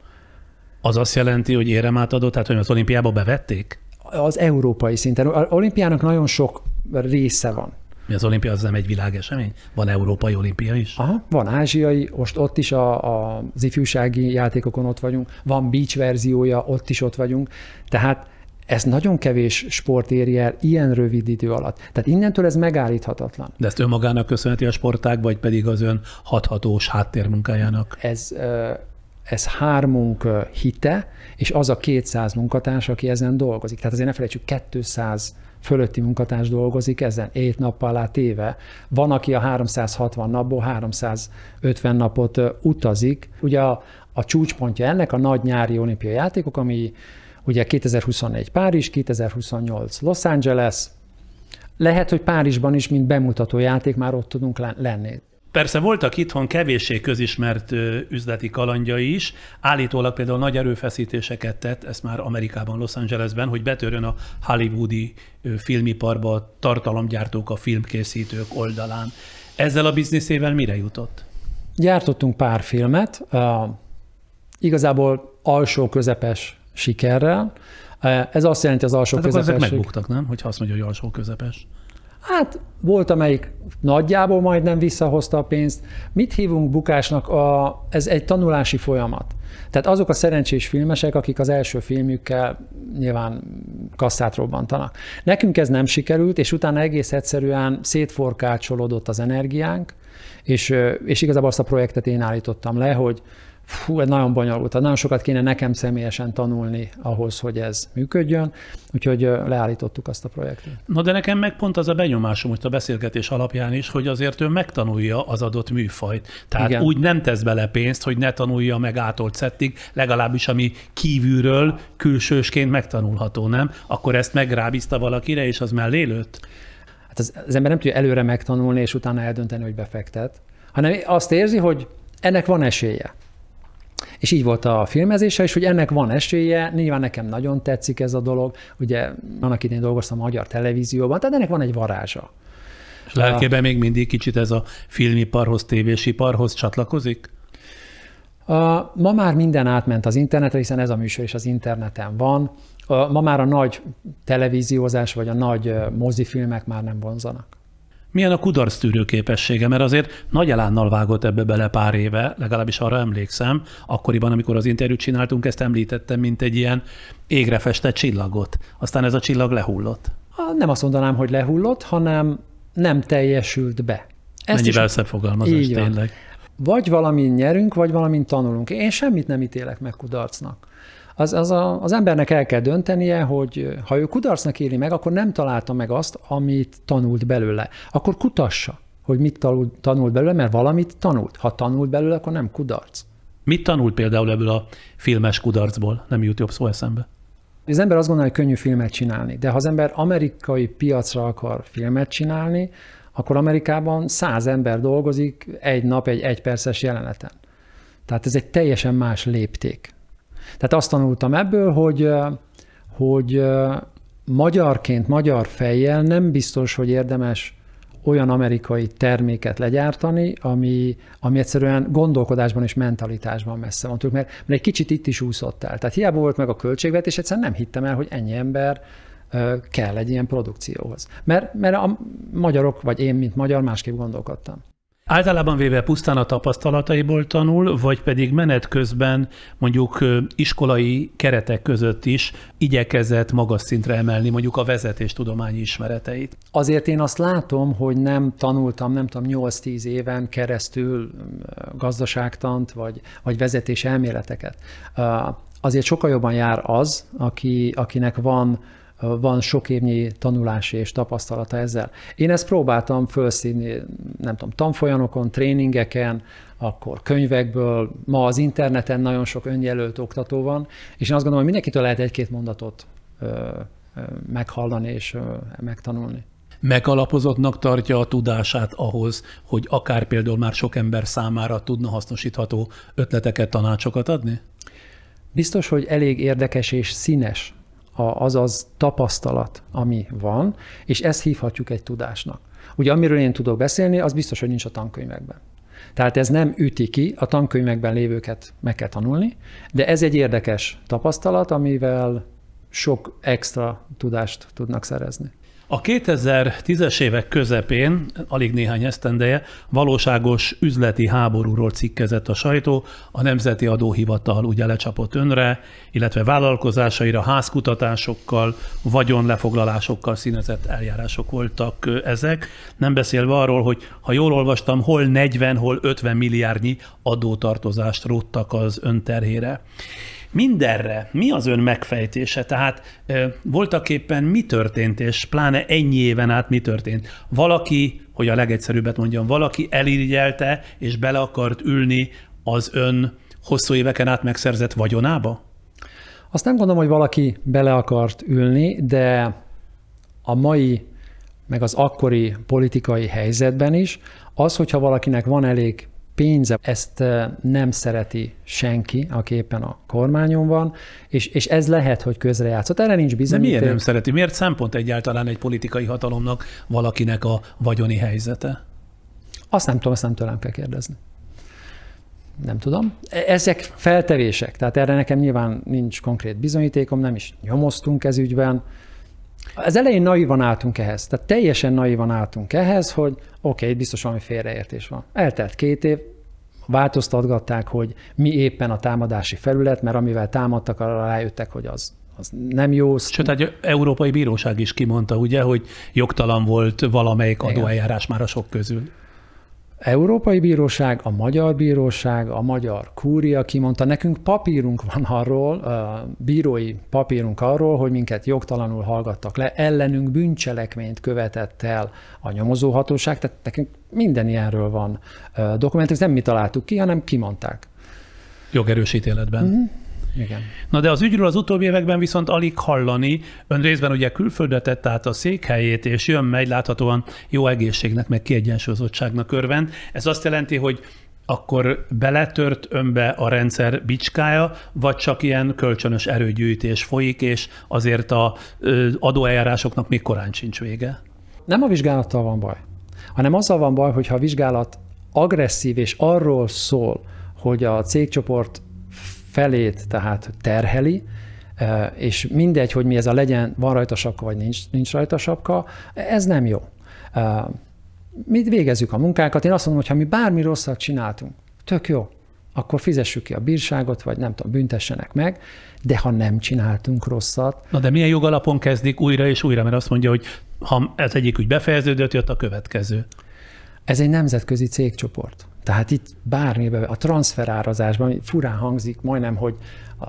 Az azt jelenti, hogy érem átadó, tehát hogy az olimpiába bevették? Az európai szinten. Az olimpiának nagyon sok része van. Mi az olimpia, az nem egy világesemény? Van európai olimpia is? Aha, van ázsiai, most ott is a, a, az ifjúsági játékokon ott vagyunk, van beach verziója, ott is ott vagyunk. Tehát ez nagyon kevés sport éri el ilyen rövid idő alatt. Tehát innentől ez megállíthatatlan. De ezt önmagának köszönheti a sportág, vagy pedig az ön hathatós háttérmunkájának? Ez, ez hármunk hite, és az a 200 munkatárs, aki ezen dolgozik. Tehát azért ne felejtsük, 200 fölötti munkatárs dolgozik ezen, 7 nappal át éve. Van, aki a 360 napból 350 napot utazik. Ugye a, a csúcspontja ennek a nagy nyári olimpiai játékok, ami ugye 2024 Párizs, 2028 Los Angeles, lehet, hogy Párizsban is, mint bemutató játék már ott tudunk lenni. Persze voltak itthon kevéssé közismert üzleti kalandjai is. Állítólag például nagy erőfeszítéseket tett, ezt már Amerikában, Los Angelesben, hogy betörjön a hollywoodi filmiparba a tartalomgyártók, a filmkészítők oldalán. Ezzel a bizniszével mire jutott? Gyártottunk pár filmet, igazából alsó közepes sikerrel. Ez azt jelenti az alsó hát közepes. ezek megbuktak, nem? Hogyha azt mondja, hogy alsó közepes. Hát volt, amelyik nagyjából majdnem visszahozta a pénzt. Mit hívunk bukásnak? A, ez egy tanulási folyamat. Tehát azok a szerencsés filmesek, akik az első filmjükkel nyilván kasszát robbantanak. Nekünk ez nem sikerült, és utána egész egyszerűen szétforkácsolódott az energiánk, és, és igazából azt a projektet én állítottam le, hogy fú, ez nagyon bonyolult. Nagyon sokat kéne nekem személyesen tanulni ahhoz, hogy ez működjön, úgyhogy leállítottuk azt a projektet. Na de nekem meg pont az a benyomásom, hogy a beszélgetés alapján is, hogy azért ő megtanulja az adott műfajt. Tehát Igen. úgy nem tesz bele pénzt, hogy ne tanulja meg átolt szettig, legalábbis ami kívülről, külsősként megtanulható, nem? Akkor ezt megrábízta valakire, és az mellé lőtt? Hát az, az ember nem tudja előre megtanulni, és utána eldönteni, hogy befektet, hanem azt érzi, hogy ennek van esélye. És így volt a filmezése is, hogy ennek van esélye, nyilván nekem nagyon tetszik ez a dolog, ugye annak idén dolgoztam a magyar televízióban, tehát ennek van egy varázsa. És lelkében még mindig kicsit ez a filmiparhoz, tévésiparhoz csatlakozik? Ma már minden átment az internetre, hiszen ez a műsor is az interneten van. Ma már a nagy televíziózás vagy a nagy mozifilmek már nem vonzanak. Milyen a kudarc tűrő képessége, mert azért nagy elánnal vágott ebbe bele pár éve, legalábbis arra emlékszem, akkoriban, amikor az interjút csináltunk, ezt említettem, mint egy ilyen égre festett csillagot. Aztán ez a csillag lehullott. Nem azt mondanám, hogy lehullott, hanem nem teljesült be. Ezt Mennyivel is... szebb fogalmazás tényleg. Vagy valamint nyerünk, vagy valamint tanulunk. Én semmit nem ítélek meg kudarcnak az, az a, az embernek el kell döntenie, hogy ha ő kudarcnak éli meg, akkor nem találta meg azt, amit tanult belőle. Akkor kutassa, hogy mit tanult, tanult belőle, mert valamit tanult. Ha tanult belőle, akkor nem kudarc. Mit tanult például ebből a filmes kudarcból? Nem jut jobb szó eszembe. Az ember azt gondolja, hogy könnyű filmet csinálni, de ha az ember amerikai piacra akar filmet csinálni, akkor Amerikában száz ember dolgozik egy nap egy egyperces jeleneten. Tehát ez egy teljesen más lépték. Tehát azt tanultam ebből, hogy, hogy magyarként, magyar fejjel nem biztos, hogy érdemes olyan amerikai terméket legyártani, ami, ami egyszerűen gondolkodásban és mentalitásban messze van tőlük, mert, mert egy kicsit itt is úszott el. Tehát hiába volt meg a költségvetés, egyszerűen nem hittem el, hogy ennyi ember kell egy ilyen produkcióhoz. Mert, mert a magyarok, vagy én, mint magyar, másképp gondolkodtam. Általában véve pusztán a tapasztalataiból tanul, vagy pedig menet közben mondjuk iskolai keretek között is igyekezett magas szintre emelni mondjuk a vezetés tudományi ismereteit. Azért én azt látom, hogy nem tanultam, nem tudom, 8-10 éven keresztül gazdaságtant, vagy, vagy vezetés elméleteket. Azért sokkal jobban jár az, aki, akinek van van sok évnyi tanulási és tapasztalata ezzel. Én ezt próbáltam felszívni, nem tudom, tanfolyamokon, tréningeken, akkor könyvekből, ma az interneten nagyon sok önjelölt oktató van, és én azt gondolom, hogy mindenkitől lehet egy-két mondatot meghallani és megtanulni. Megalapozottnak tartja a tudását ahhoz, hogy akár például már sok ember számára tudna hasznosítható ötleteket, tanácsokat adni? Biztos, hogy elég érdekes és színes az az tapasztalat, ami van, és ezt hívhatjuk egy tudásnak. Ugye amiről én tudok beszélni, az biztos, hogy nincs a tankönyvekben. Tehát ez nem üti ki, a tankönyvekben lévőket meg kell tanulni, de ez egy érdekes tapasztalat, amivel sok extra tudást tudnak szerezni. A 2010-es évek közepén, alig néhány esztendeje, valóságos üzleti háborúról cikkezett a sajtó, a Nemzeti Adóhivatal ugye lecsapott önre, illetve vállalkozásaira házkutatásokkal, vagyonlefoglalásokkal színezett eljárások voltak ezek. Nem beszélve arról, hogy ha jól olvastam, hol 40, hol 50 milliárdnyi adótartozást róttak az önterhére. Mindenre mi az ön megfejtése? Tehát voltak éppen mi történt, és pláne ennyi éven át mi történt? Valaki, hogy a legegyszerűbbet mondjam, valaki elirigyelte és bele akart ülni az ön hosszú éveken át megszerzett vagyonába? Azt nem gondolom, hogy valaki bele akart ülni, de a mai, meg az akkori politikai helyzetben is, az, hogyha valakinek van elég pénze, ezt nem szereti senki, aki éppen a kormányon van, és, és ez lehet, hogy közrejátszott. Erre nincs bizonyíték. De miért nem szereti? Miért szempont egyáltalán egy politikai hatalomnak valakinek a vagyoni helyzete? Azt nem tudom, azt nem tőlem kell kérdezni. Nem tudom. E, ezek feltevések, tehát erre nekem nyilván nincs konkrét bizonyítékom, nem is nyomoztunk ez ügyben. Az elején naivan álltunk ehhez, tehát teljesen naivan álltunk ehhez, hogy oké, okay, biztos valami félreértés van. Eltelt két év, változtatgatták, hogy mi éppen a támadási felület, mert amivel támadtak, arra rájöttek, hogy az, az nem jó. Sőt, egy európai bíróság is kimondta, ugye, hogy jogtalan volt valamelyik adóeljárás már a sok közül. Európai Bíróság, a Magyar Bíróság, a Magyar Kúria kimondta, nekünk papírunk van arról, bírói papírunk arról, hogy minket jogtalanul hallgattak le, ellenünk bűncselekményt követett el a nyomozóhatóság, tehát nekünk minden ilyenről van dokumentum, nem mi találtuk ki, hanem kimondták. Jogerős ítéletben. Mm-hmm. Igen. Na de az ügyről az utóbbi években viszont alig hallani. Ön részben ugye külföldre tett át a székhelyét, és jön megy láthatóan jó egészségnek, meg kiegyensúlyozottságnak örvend. Ez azt jelenti, hogy akkor beletört önbe a rendszer bicskája, vagy csak ilyen kölcsönös erőgyűjtés folyik, és azért a adóeljárásoknak még korán sincs vége? Nem a vizsgálattal van baj, hanem azzal van baj, hogyha a vizsgálat agresszív és arról szól, hogy a cégcsoport felét tehát terheli, és mindegy, hogy mi ez a legyen, van rajta sapka, vagy nincs, nincs rajta sapka, ez nem jó. Mi végezzük a munkákat, én azt mondom, hogy ha mi bármi rosszat csináltunk, tök jó, akkor fizessük ki a bírságot, vagy nem tudom, büntessenek meg, de ha nem csináltunk rosszat. Na de milyen jogalapon kezdik újra és újra, mert azt mondja, hogy ha ez egyik ügy befejeződött, jött a következő. Ez egy nemzetközi cégcsoport. Tehát itt bármiben, a transferárazásban furán hangzik, majdnem, hogy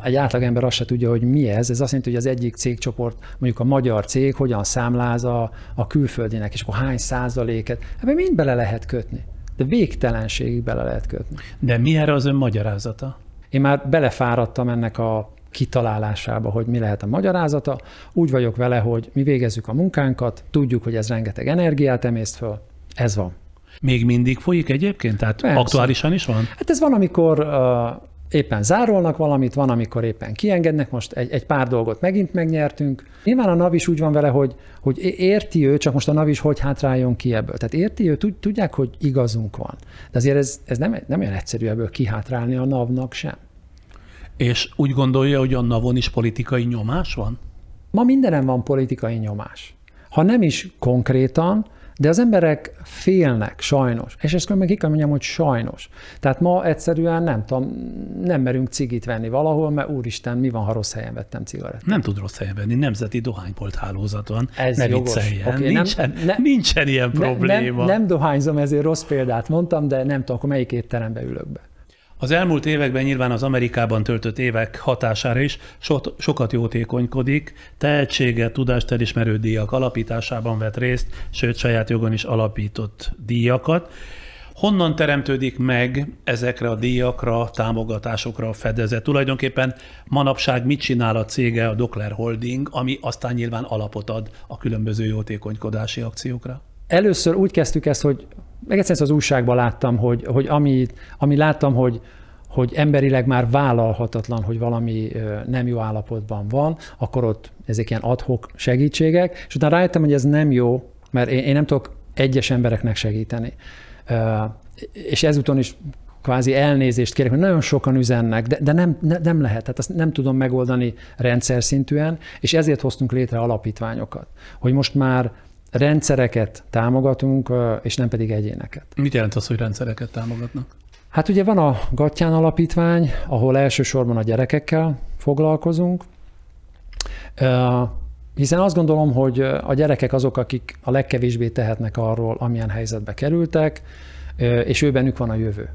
egy átlagember azt se tudja, hogy mi ez. Ez azt jelenti, hogy az egyik cégcsoport, mondjuk a magyar cég, hogyan számláz a, a külföldinek, és akkor hány százaléket. Ebben mind bele lehet kötni. De végtelenségig bele lehet kötni. De mi erre az ön magyarázata? Én már belefáradtam ennek a kitalálásába, hogy mi lehet a magyarázata. Úgy vagyok vele, hogy mi végezzük a munkánkat, tudjuk, hogy ez rengeteg energiát emészt föl, ez van. Még mindig folyik egyébként? Tehát Persze. aktuálisan is van? Hát ez van, amikor uh, éppen zárolnak valamit, van, amikor éppen kiengednek, most egy, egy pár dolgot megint megnyertünk. Nyilván a NAV is úgy van vele, hogy, hogy érti ő, csak most a NAV is hogy hátráljon ki ebből. Tehát érti ő, tudják, hogy igazunk van. De azért ez, ez nem, nem olyan egyszerű ebből kihátrálni a NAV-nak sem. És úgy gondolja, hogy a NAV-on is politikai nyomás van? ma mindenem van politikai nyomás. Ha nem is konkrétan, de az emberek félnek, sajnos. És ezt meg ki kell mondjam, hogy sajnos. Tehát ma egyszerűen nem tudom, nem merünk cigit venni valahol, mert úristen, mi van, ha rossz helyen vettem cigarettát? Nem tud rossz helyen venni, nemzeti dohánybolt hálózat van. Ez ne jogos. vicceljen. Oké, nem- nincsen, ne- nincsen ilyen Ne- probléma. Nem, nem dohányzom, ezért rossz példát mondtam, de nem tudom, akkor melyik étterembe ülök be. Az elmúlt években nyilván az Amerikában töltött évek hatására is so- sokat jótékonykodik, tehetsége, tudást elismerő díjak alapításában vett részt, sőt saját jogon is alapított díjakat. Honnan teremtődik meg ezekre a díjakra, támogatásokra a fedezet? Tulajdonképpen manapság mit csinál a cége, a Dokler Holding, ami aztán nyilván alapot ad a különböző jótékonykodási akciókra? Először úgy kezdtük ezt, hogy meg egyszerűen az újságban láttam, hogy, hogy ami, ami láttam, hogy, hogy emberileg már vállalhatatlan, hogy valami nem jó állapotban van, akkor ott ezek ilyen adhok segítségek, és utána rájöttem, hogy ez nem jó, mert én, én nem tudok egyes embereknek segíteni. És ezúton is kvázi elnézést kérek, hogy nagyon sokan üzennek, de, de nem, ne, nem lehet, tehát azt nem tudom megoldani rendszer szintűen, és ezért hoztunk létre alapítványokat, hogy most már rendszereket támogatunk, és nem pedig egyéneket. Mit jelent az, hogy rendszereket támogatnak? Hát ugye van a Gattyán Alapítvány, ahol elsősorban a gyerekekkel foglalkozunk, hiszen azt gondolom, hogy a gyerekek azok, akik a legkevésbé tehetnek arról, amilyen helyzetbe kerültek, és ő bennük van a jövő.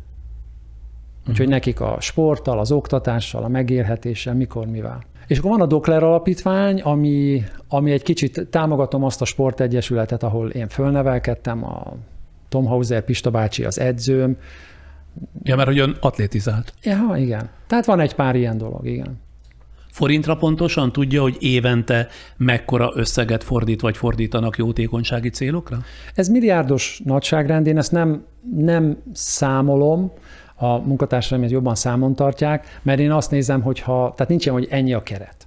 Úgyhogy nekik a sporttal, az oktatással, a megélhetéssel, mikor, mivel. És akkor van a Dokler Alapítvány, ami, ami egy kicsit támogatom azt a sportegyesületet, ahol én fölnevelkedtem, a Tom Hauser Pista bácsi az edzőm. Ja, mert hogy ön atlétizált. Ja, igen. Tehát van egy pár ilyen dolog, igen. Forintra pontosan tudja, hogy évente mekkora összeget fordít vagy fordítanak jótékonysági célokra? Ez milliárdos nagyságrend, én ezt nem, nem számolom, a munkatársaim ezt jobban számon tartják, mert én azt nézem, hogy ha, tehát nincs ilyen, hogy ennyi a keret.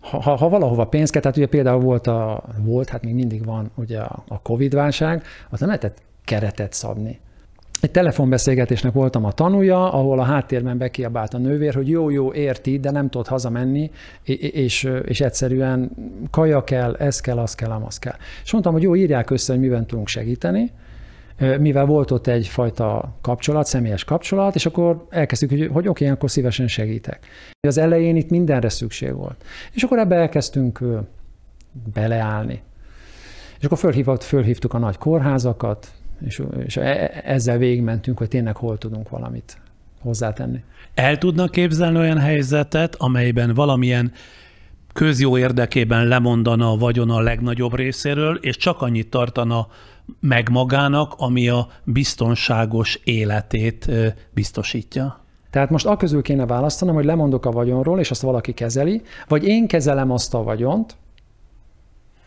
Ha, ha, ha valahova pénz kell, tehát ugye például volt, a, volt, hát még mindig van ugye a, a Covid-válság, az nem lehetett keretet szabni. Egy telefonbeszélgetésnek voltam a tanúja, ahol a háttérben bekiabált a nővér, hogy jó, jó, érti, de nem tudod hazamenni, és, és egyszerűen kaja kell, ez kell, az kell, amaz kell. És mondtam, hogy jó, írják össze, hogy miben tudunk segíteni, mivel volt ott egyfajta kapcsolat, személyes kapcsolat, és akkor elkezdtük, hogy, hogy oké, akkor szívesen segítek. Az elején itt mindenre szükség volt. És akkor ebbe elkezdtünk beleállni. És akkor fölhívott, fölhívtuk a nagy kórházakat, és, és ezzel végigmentünk, hogy tényleg hol tudunk valamit hozzátenni. El tudnak képzelni olyan helyzetet, amelyben valamilyen közjó érdekében lemondana a vagyona a legnagyobb részéről, és csak annyit tartana meg magának, ami a biztonságos életét biztosítja? Tehát most a közül kéne választanom, hogy lemondok a vagyonról, és azt valaki kezeli, vagy én kezelem azt a vagyont,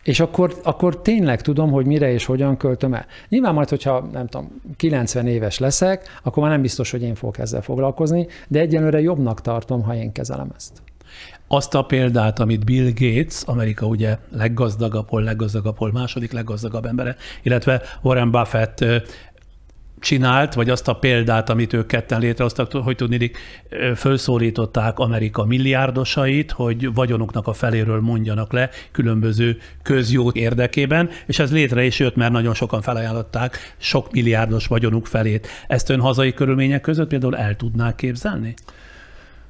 és akkor, akkor tényleg tudom, hogy mire és hogyan költöm el. Nyilván majd, hogyha nem tudom, 90 éves leszek, akkor már nem biztos, hogy én fogok ezzel foglalkozni, de egyenlőre jobbnak tartom, ha én kezelem ezt. Azt a példát, amit Bill Gates, Amerika ugye leggazdagabb, hol leggazdagabb, hol második leggazdagabb embere, illetve Warren Buffett csinált, vagy azt a példát, amit ők ketten létrehoztak, hogy tudni, felszólították Amerika milliárdosait, hogy vagyonuknak a feléről mondjanak le különböző közjó érdekében, és ez létre is jött, mert nagyon sokan felajánlották sok milliárdos vagyonuk felét. Ezt ön hazai körülmények között például el tudnák képzelni?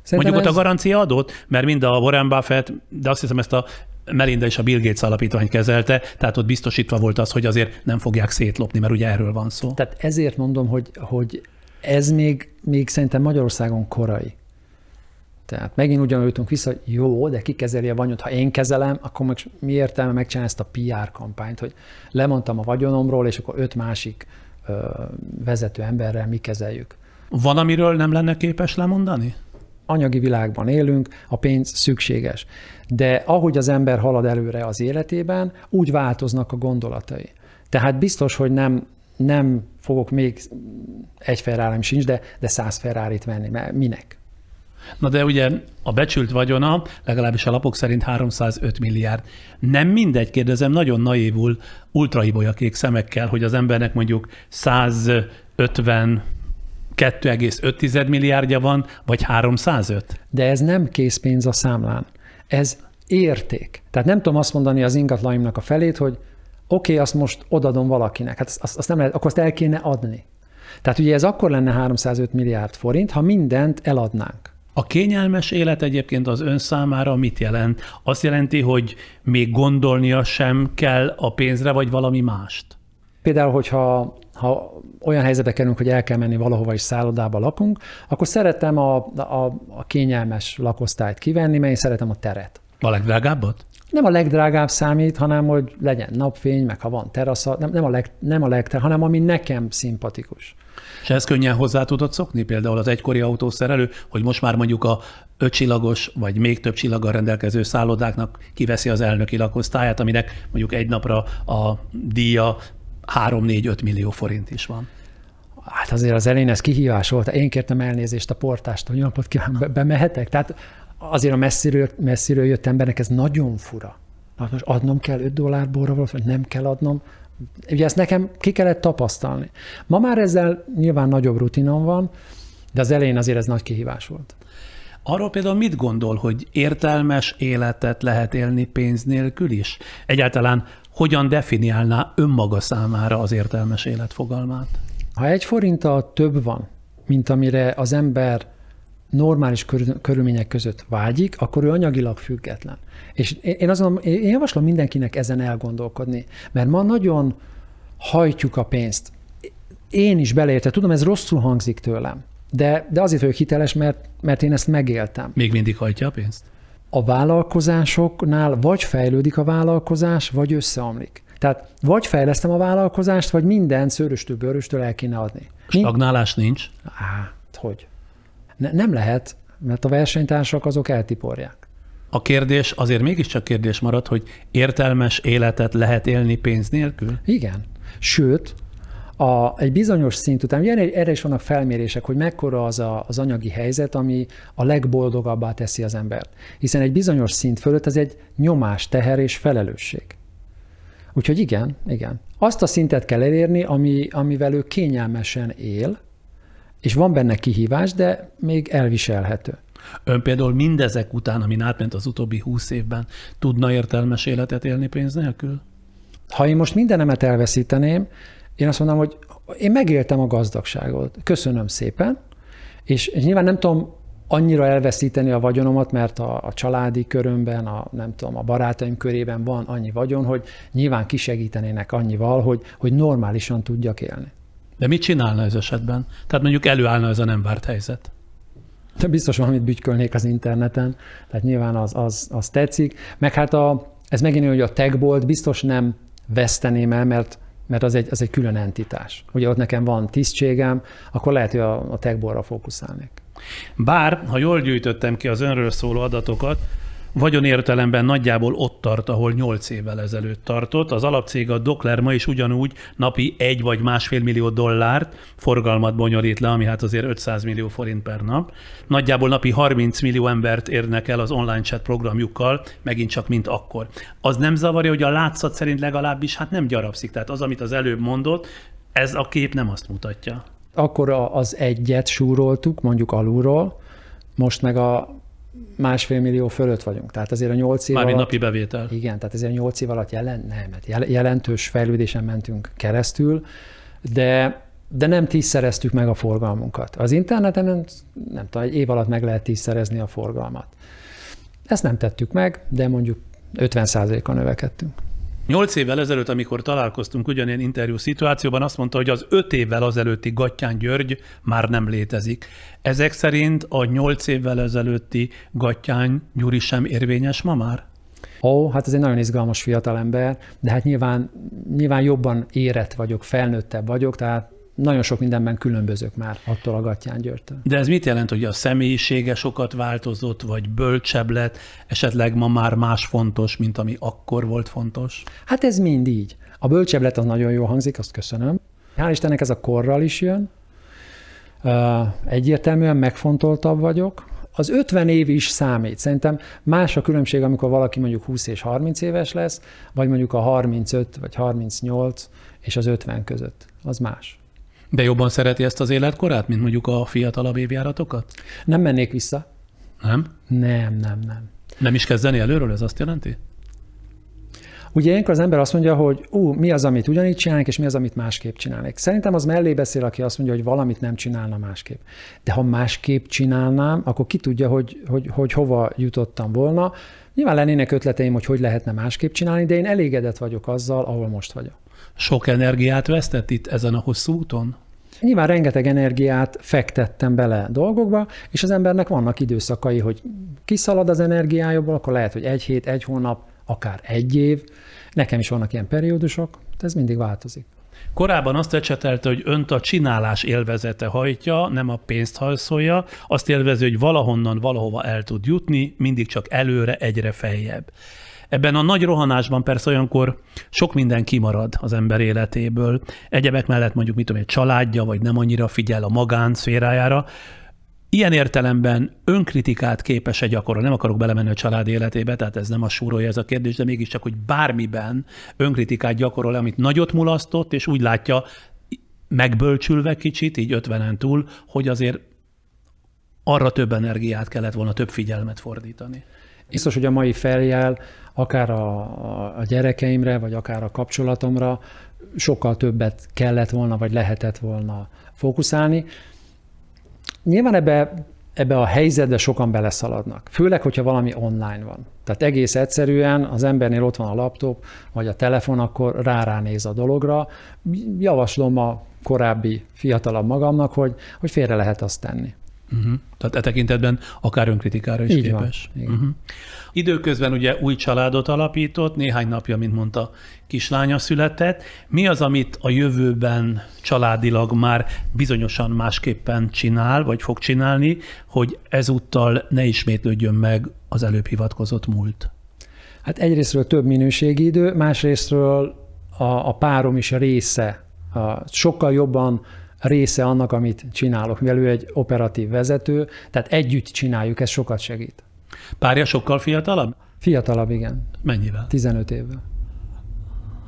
Szerintem Mondjuk ez... ott a garancia adott, mert mind a Warren Buffett, de azt hiszem ezt a Melinda és a Bill Gates alapítvány kezelte, tehát ott biztosítva volt az, hogy azért nem fogják szétlopni, mert ugye erről van szó. Tehát ezért mondom, hogy, hogy ez még, még szerintem Magyarországon korai. Tehát megint ugyanúgy jutunk vissza, hogy jó, de ki kezeli a vagyont. Ha én kezelem, akkor meg mi értelme megcsinálni ezt a PR kampányt, hogy lemondtam a vagyonomról, és akkor öt másik ö, vezető emberrel mi kezeljük. Van, amiről nem lenne képes lemondani? Anyagi világban élünk, a pénz szükséges. De ahogy az ember halad előre az életében, úgy változnak a gondolatai. Tehát biztos, hogy nem, nem fogok még egy ferrari sincs, de, de száz ferrari venni, mert minek? Na de ugye a becsült vagyona, legalábbis a lapok szerint 305 milliárd. Nem mindegy, kérdezem, nagyon naívul, ultraibolyakék szemekkel, hogy az embernek mondjuk 150 2,5 milliárdja van, vagy 305? De ez nem készpénz a számlán. Ez érték. Tehát nem tudom azt mondani az ingatlaimnak a felét, hogy oké, okay, azt most odadom valakinek. Hát azt, azt nem lehet, akkor azt el kéne adni. Tehát ugye ez akkor lenne 305 milliárd forint, ha mindent eladnánk. A kényelmes élet egyébként az ön számára mit jelent? Azt jelenti, hogy még gondolnia sem kell a pénzre, vagy valami mást? Például, hogyha ha olyan helyzetbe kerülünk, hogy el kell menni valahova is szállodába lakunk, akkor szeretem a, a, a kényelmes lakosztályt kivenni, mert én szeretem a teret. A legdrágábbat? Nem a legdrágább számít, hanem hogy legyen napfény, meg ha van terasza, nem, nem a, leg, nem a legter, hanem ami nekem szimpatikus. És ez könnyen hozzá tudod szokni, például az egykori autószerelő, hogy most már mondjuk a ötcsillagos vagy még több csillaggal rendelkező szállodáknak kiveszi az elnöki lakosztályát, aminek mondjuk egy napra a díja 3-4-5 millió forint is van. Hát azért az elején ez kihívás volt. Én kértem elnézést a portást, hogy napot kívánok, bemehetek. Tehát azért a messziről, messziről jött embernek ez nagyon fura. Hát most adnom kell 5 dollár borra, vagy nem kell adnom. Ugye ezt nekem ki kellett tapasztalni. Ma már ezzel nyilván nagyobb rutinom van, de az elején azért ez nagy kihívás volt. Arról például mit gondol, hogy értelmes életet lehet élni pénz nélkül is? Egyáltalán hogyan definiálná önmaga számára az értelmes élet fogalmát? Ha egy forinttal több van, mint amire az ember normális körülmények között vágyik, akkor ő anyagilag független. És én mondom, én javaslom mindenkinek ezen elgondolkodni, mert ma nagyon hajtjuk a pénzt. Én is beleérte, tudom, ez rosszul hangzik tőlem, de, de azért vagyok hiteles, mert, mert én ezt megéltem. Még mindig hajtja a pénzt? A vállalkozásoknál vagy fejlődik a vállalkozás, vagy összeomlik. Tehát vagy fejlesztem a vállalkozást, vagy minden szőröstől, bőröstől el kéne adni. Stagnálás nincs? Á, hogy? Ne, nem lehet, mert a versenytársak azok eltiporják. A kérdés azért mégiscsak kérdés marad, hogy értelmes életet lehet élni pénz nélkül? Igen. Sőt, a, egy bizonyos szint után, ugye erre is vannak felmérések, hogy mekkora az a, az anyagi helyzet, ami a legboldogabbá teszi az embert. Hiszen egy bizonyos szint fölött ez egy nyomás, teher és felelősség. Úgyhogy igen, igen. Azt a szintet kell elérni, ami, amivel ő kényelmesen él, és van benne kihívás, de még elviselhető. Ön például mindezek után, amin átment az utóbbi húsz évben, tudna értelmes életet élni pénz nélkül? Ha én most mindenemet elveszíteném, én azt mondom, hogy én megéltem a gazdagságot. Köszönöm szépen, és nyilván nem tudom annyira elveszíteni a vagyonomat, mert a, a családi körömben, a, nem tudom, a barátaim körében van annyi vagyon, hogy nyilván kisegítenének annyival, hogy, hogy normálisan tudjak élni. De mit csinálna ez esetben? Tehát mondjuk előállna ez a nem várt helyzet. De biztos valamit bütykölnék az interneten, tehát nyilván az, az, az tetszik. Meg hát a, ez megint hogy a techbolt biztos nem veszteném el, mert mert az egy, az egy külön entitás. Ugye ott nekem van tisztségem, akkor lehet, hogy a, a techbolra fókuszálnék. Bár, ha jól gyűjtöttem ki az önről szóló adatokat, Vagyonértelemben nagyjából ott tart, ahol 8 évvel ezelőtt tartott. Az alapcég a Dokler ma is ugyanúgy napi egy vagy másfél millió dollárt forgalmat bonyolít le, ami hát azért 500 millió forint per nap. Nagyjából napi 30 millió embert érnek el az online chat programjukkal, megint csak mint akkor. Az nem zavarja, hogy a látszat szerint legalábbis hát nem gyarapszik. Tehát az, amit az előbb mondott, ez a kép nem azt mutatja. Akkor az egyet súroltuk, mondjuk alulról, most meg a másfél millió fölött vagyunk. Tehát azért a nyolc év Mármint alatt... napi bevétel. Igen, tehát azért a nyolc év alatt jelen, nem, hát jelentős fejlődésen mentünk keresztül, de, de nem tízszereztük meg a forgalmunkat. Az interneten nem, nem tudom, egy év alatt meg lehet tízszerezni a forgalmat. Ezt nem tettük meg, de mondjuk 50%-kal növekedtünk. Nyolc évvel ezelőtt, amikor találkoztunk ugyanilyen interjú szituációban, azt mondta, hogy az öt évvel azelőtti Gattyán György már nem létezik. Ezek szerint a nyolc évvel ezelőtti Gattyán Gyuri sem érvényes ma már? Ó, hát ez egy nagyon izgalmas fiatalember, de hát nyilván, nyilván jobban érett vagyok, felnőttebb vagyok, tehát nagyon sok mindenben különbözök már attól a Gattyán Györgytől. De ez mit jelent, hogy a személyisége sokat változott, vagy bölcsebb lett, esetleg ma már más fontos, mint ami akkor volt fontos? Hát ez mind így. A bölcsebb lett az nagyon jó hangzik, azt köszönöm. Hál' Istennek ez a korral is jön. Egyértelműen megfontoltabb vagyok. Az 50 év is számít. Szerintem más a különbség, amikor valaki mondjuk 20 és 30 éves lesz, vagy mondjuk a 35 vagy 38 és az 50 között. Az más. De jobban szereti ezt az életkorát, mint mondjuk a fiatalabb évjáratokat? Nem mennék vissza. Nem? Nem, nem, nem. Nem is kezdeni előről, ez azt jelenti? Ugye ilyenkor az ember azt mondja, hogy ú, mi az, amit ugyanígy csinálnék, és mi az, amit másképp csinálnék. Szerintem az mellé beszél, aki azt mondja, hogy valamit nem csinálna másképp. De ha másképp csinálnám, akkor ki tudja, hogy, hogy, hogy hova jutottam volna. Nyilván lennének ötleteim, hogy hogy lehetne másképp csinálni, de én elégedett vagyok azzal, ahol most vagyok. Sok energiát vesztett itt ezen a hosszú úton? Nyilván rengeteg energiát fektettem bele dolgokba, és az embernek vannak időszakai, hogy kiszalad az energiájából, akkor lehet, hogy egy hét, egy hónap, akár egy év. Nekem is vannak ilyen periódusok, de ez mindig változik. Korábban azt ecsetelte, hogy önt a csinálás élvezete hajtja, nem a pénzt hajszolja, azt élvezi, hogy valahonnan valahova el tud jutni, mindig csak előre, egyre feljebb. Ebben a nagy rohanásban persze olyankor sok minden kimarad az ember életéből. Egyebek mellett mondjuk, mit tudom, egy családja, vagy nem annyira figyel a magánszférájára, Ilyen értelemben önkritikát képes-e gyakorolni? Nem akarok belemenni a család életébe, tehát ez nem a súrója ez a kérdés, de mégiscsak, hogy bármiben önkritikát gyakorol, amit nagyot mulasztott, és úgy látja, megbölcsülve kicsit, így ötvenen túl, hogy azért arra több energiát kellett volna, több figyelmet fordítani. Biztos, hogy a mai feljel akár a, a gyerekeimre, vagy akár a kapcsolatomra sokkal többet kellett volna, vagy lehetett volna fókuszálni. Nyilván ebbe, ebbe a helyzetbe sokan beleszaladnak, főleg, hogyha valami online van. Tehát egész egyszerűen az embernél ott van a laptop, vagy a telefon, akkor rá néz a dologra. Javaslom a korábbi fiatalabb magamnak, hogy, hogy félre lehet azt tenni. Uh-huh. Tehát e tekintetben akár önkritikára is Így képes. Van. Uh-huh. Időközben ugye új családot alapított, néhány napja, mint mondta, kislánya született. Mi az, amit a jövőben családilag már bizonyosan másképpen csinál, vagy fog csinálni, hogy ezúttal ne ismétlődjön meg az előbb hivatkozott múlt? Hát egyrésztről több minőségi idő, másrésztről a, a párom is része, a, sokkal jobban része annak, amit csinálok, mivel ő egy operatív vezető, tehát együtt csináljuk, ez sokat segít. Párja sokkal fiatalabb? Fiatalabb, igen. Mennyivel? 15 évvel.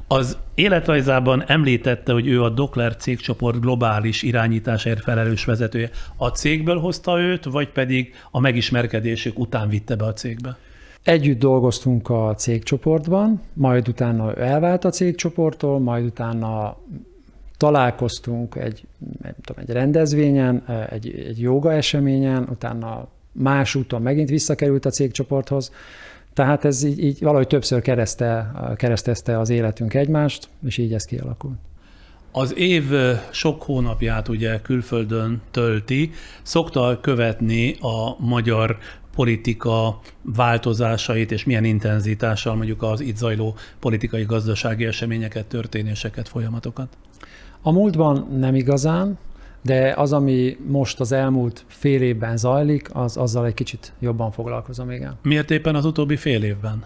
Az életrajzában említette, hogy ő a Dokler cégcsoport globális irányításért felelős vezetője. A cégből hozta őt, vagy pedig a megismerkedésük után vitte be a cégbe? Együtt dolgoztunk a cégcsoportban, majd utána elvált a cégcsoporttól, majd utána találkoztunk egy, nem tudom, egy rendezvényen, egy, egy joga eseményen, utána más úton megint visszakerült a cégcsoporthoz, tehát ez így, így valahogy többször kereszte, keresztezte az életünk egymást, és így ez kialakult. Az év sok hónapját ugye külföldön tölti, szokta követni a magyar politika változásait, és milyen intenzitással mondjuk az itt zajló politikai, gazdasági eseményeket, történéseket, folyamatokat? A múltban nem igazán, de az, ami most az elmúlt fél évben zajlik, az azzal egy kicsit jobban foglalkozom, igen. Miért éppen az utóbbi fél évben?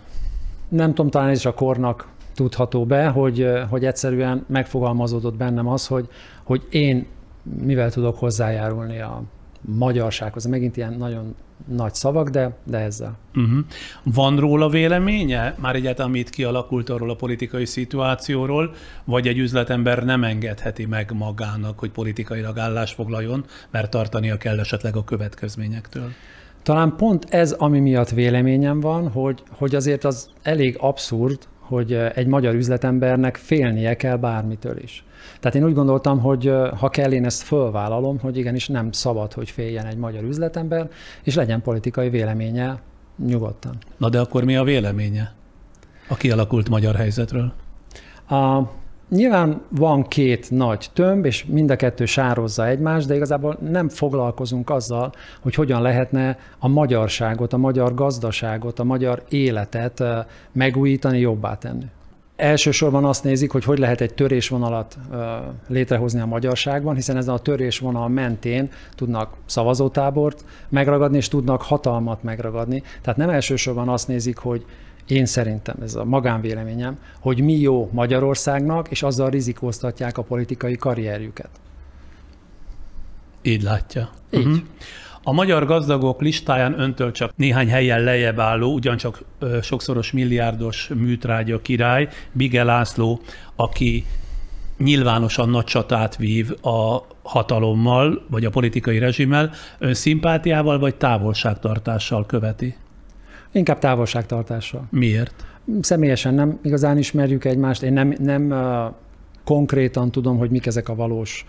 Nem tudom, talán ez is a kornak tudható be, hogy, hogy egyszerűen megfogalmazódott bennem az, hogy, hogy én mivel tudok hozzájárulni a magyarsághoz. Megint ilyen nagyon nagy szavak, de, de ezzel. Uh-huh. Van róla véleménye? Már egyáltalán, amit kialakult arról a politikai szituációról, vagy egy üzletember nem engedheti meg magának, hogy politikailag állás foglaljon, mert tartania kell esetleg a következményektől? Talán pont ez, ami miatt véleményem van, hogy, hogy azért az elég abszurd, hogy egy magyar üzletembernek félnie kell bármitől is. Tehát én úgy gondoltam, hogy ha kell, én ezt fölvállalom, hogy igenis nem szabad, hogy féljen egy magyar üzletember, és legyen politikai véleménye nyugodtan. Na de akkor mi a véleménye a kialakult magyar helyzetről? A, nyilván van két nagy tömb, és mind a kettő sározza egymást, de igazából nem foglalkozunk azzal, hogy hogyan lehetne a magyarságot, a magyar gazdaságot, a magyar életet megújítani, jobbá tenni. Elsősorban azt nézik, hogy hogy lehet egy törésvonalat létrehozni a magyarságban, hiszen ezen a törésvonal mentén tudnak szavazótábort megragadni, és tudnak hatalmat megragadni. Tehát nem elsősorban azt nézik, hogy én szerintem, ez a magánvéleményem, hogy mi jó Magyarországnak, és azzal rizikóztatják a politikai karrierjüket. Így látja. Így. Uh-huh. A magyar gazdagok listáján öntől csak néhány helyen lejjebb álló, ugyancsak ö, sokszoros milliárdos műtrágya király, Bige László, aki nyilvánosan nagy csatát vív a hatalommal, vagy a politikai rezsimmel, ön szimpátiával vagy távolságtartással követi? Inkább távolságtartással. Miért? Személyesen nem igazán ismerjük egymást, én nem, nem uh, konkrétan tudom, hogy mik ezek a valós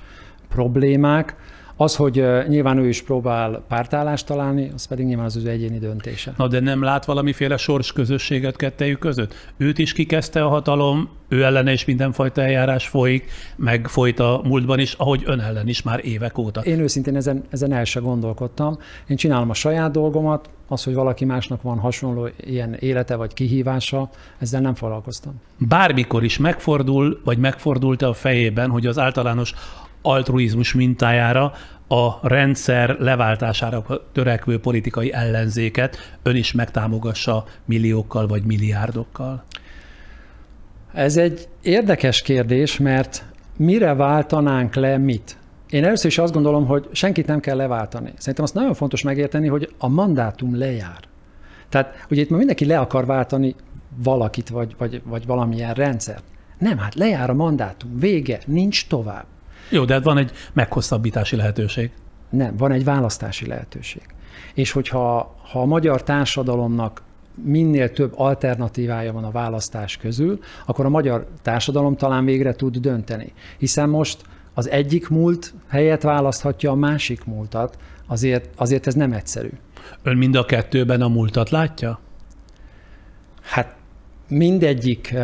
problémák. Az, hogy nyilván ő is próbál pártállást találni, az pedig nyilván az ő egyéni döntése. Na de nem lát valamiféle sors közösséget kettejük között? Őt is kikezdte a hatalom, ő ellene is mindenfajta eljárás folyik, meg folyt a múltban is, ahogy ön ellen is már évek óta. Én őszintén ezen, ezen el se gondolkodtam. Én csinálom a saját dolgomat, az, hogy valaki másnak van hasonló ilyen élete vagy kihívása, ezzel nem foglalkoztam. Bármikor is megfordul, vagy megfordult a fejében, hogy az általános altruizmus mintájára a rendszer leváltására törekvő politikai ellenzéket ön is megtámogassa milliókkal vagy milliárdokkal? Ez egy érdekes kérdés, mert mire váltanánk le mit? Én először is azt gondolom, hogy senkit nem kell leváltani. Szerintem azt nagyon fontos megérteni, hogy a mandátum lejár. Tehát ugye itt ma mindenki le akar váltani valakit, vagy, vagy, vagy valamilyen rendszert. Nem, hát lejár a mandátum, vége, nincs tovább. Jó, de hát van egy meghosszabbítási lehetőség. Nem, van egy választási lehetőség. És hogyha ha a magyar társadalomnak minél több alternatívája van a választás közül, akkor a magyar társadalom talán végre tud dönteni. Hiszen most az egyik múlt helyett választhatja a másik múltat, azért, azért ez nem egyszerű. Ön mind a kettőben a múltat látja? Hát mindegyik,